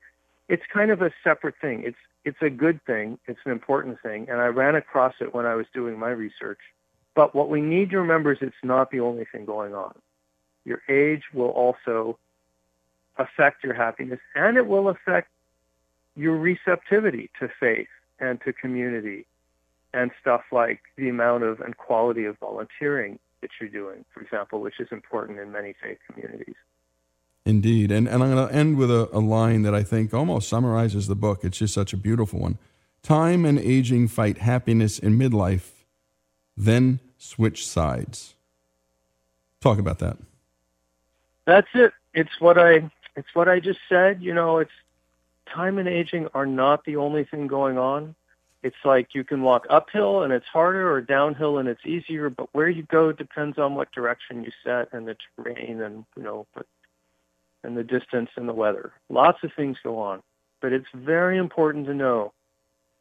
it's kind of a separate thing. It's it's a good thing. It's an important thing, and I ran across it when I was doing my research. But what we need to remember is it's not the only thing going on. Your age will also affect your happiness and it will affect your receptivity to faith and to community and stuff like the amount of and quality of volunteering that you're doing, for example, which is important in many faith communities. Indeed. And, and I'm going to end with a, a line that I think almost summarizes the book. It's just such a beautiful one. Time and aging fight happiness in midlife, then switch sides. Talk about that. That's it. It's what I it's what I just said. You know, it's time and aging are not the only thing going on. It's like you can walk uphill and it's harder or downhill and it's easier, but where you go depends on what direction you set and the terrain and, you know, but, and the distance and the weather. Lots of things go on, but it's very important to know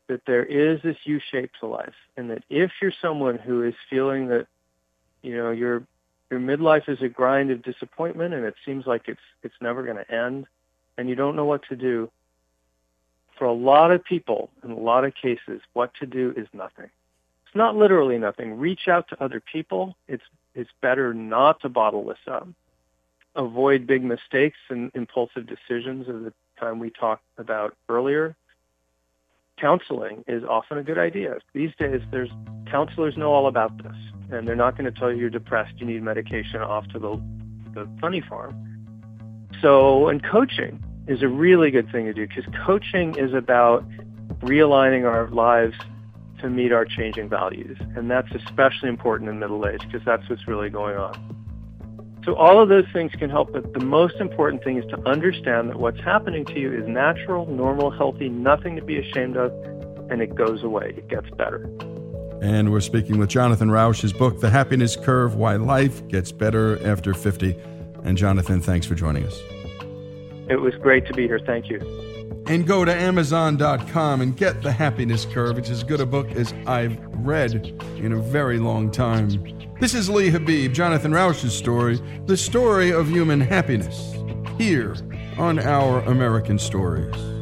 that there is this U shape to life and that if you're someone who is feeling that, you know, your, your midlife is a grind of disappointment and it seems like it's, it's never going to end and you don't know what to do, for a lot of people, in a lot of cases, what to do is nothing. It's not literally nothing. Reach out to other people. It's it's better not to bottle this up. Avoid big mistakes and impulsive decisions of the time we talked about earlier. Counseling is often a good idea. These days, there's counselors know all about this, and they're not going to tell you you're depressed, you need medication, off to the the funny farm. So, and coaching is a really good thing to do because coaching is about realigning our lives to meet our changing values. And that's especially important in middle age because that's what's really going on. So all of those things can help, but the most important thing is to understand that what's happening to you is natural, normal, healthy, nothing to be ashamed of, and it goes away. It gets better. And we're speaking with Jonathan Rauch, his book, The Happiness Curve Why Life Gets Better After 50. And Jonathan, thanks for joining us. It was great to be here. Thank you. And go to Amazon.com and get The Happiness Curve. It's as good a book as I've read in a very long time. This is Lee Habib, Jonathan Rauch's story, the story of human happiness, here on Our American Stories.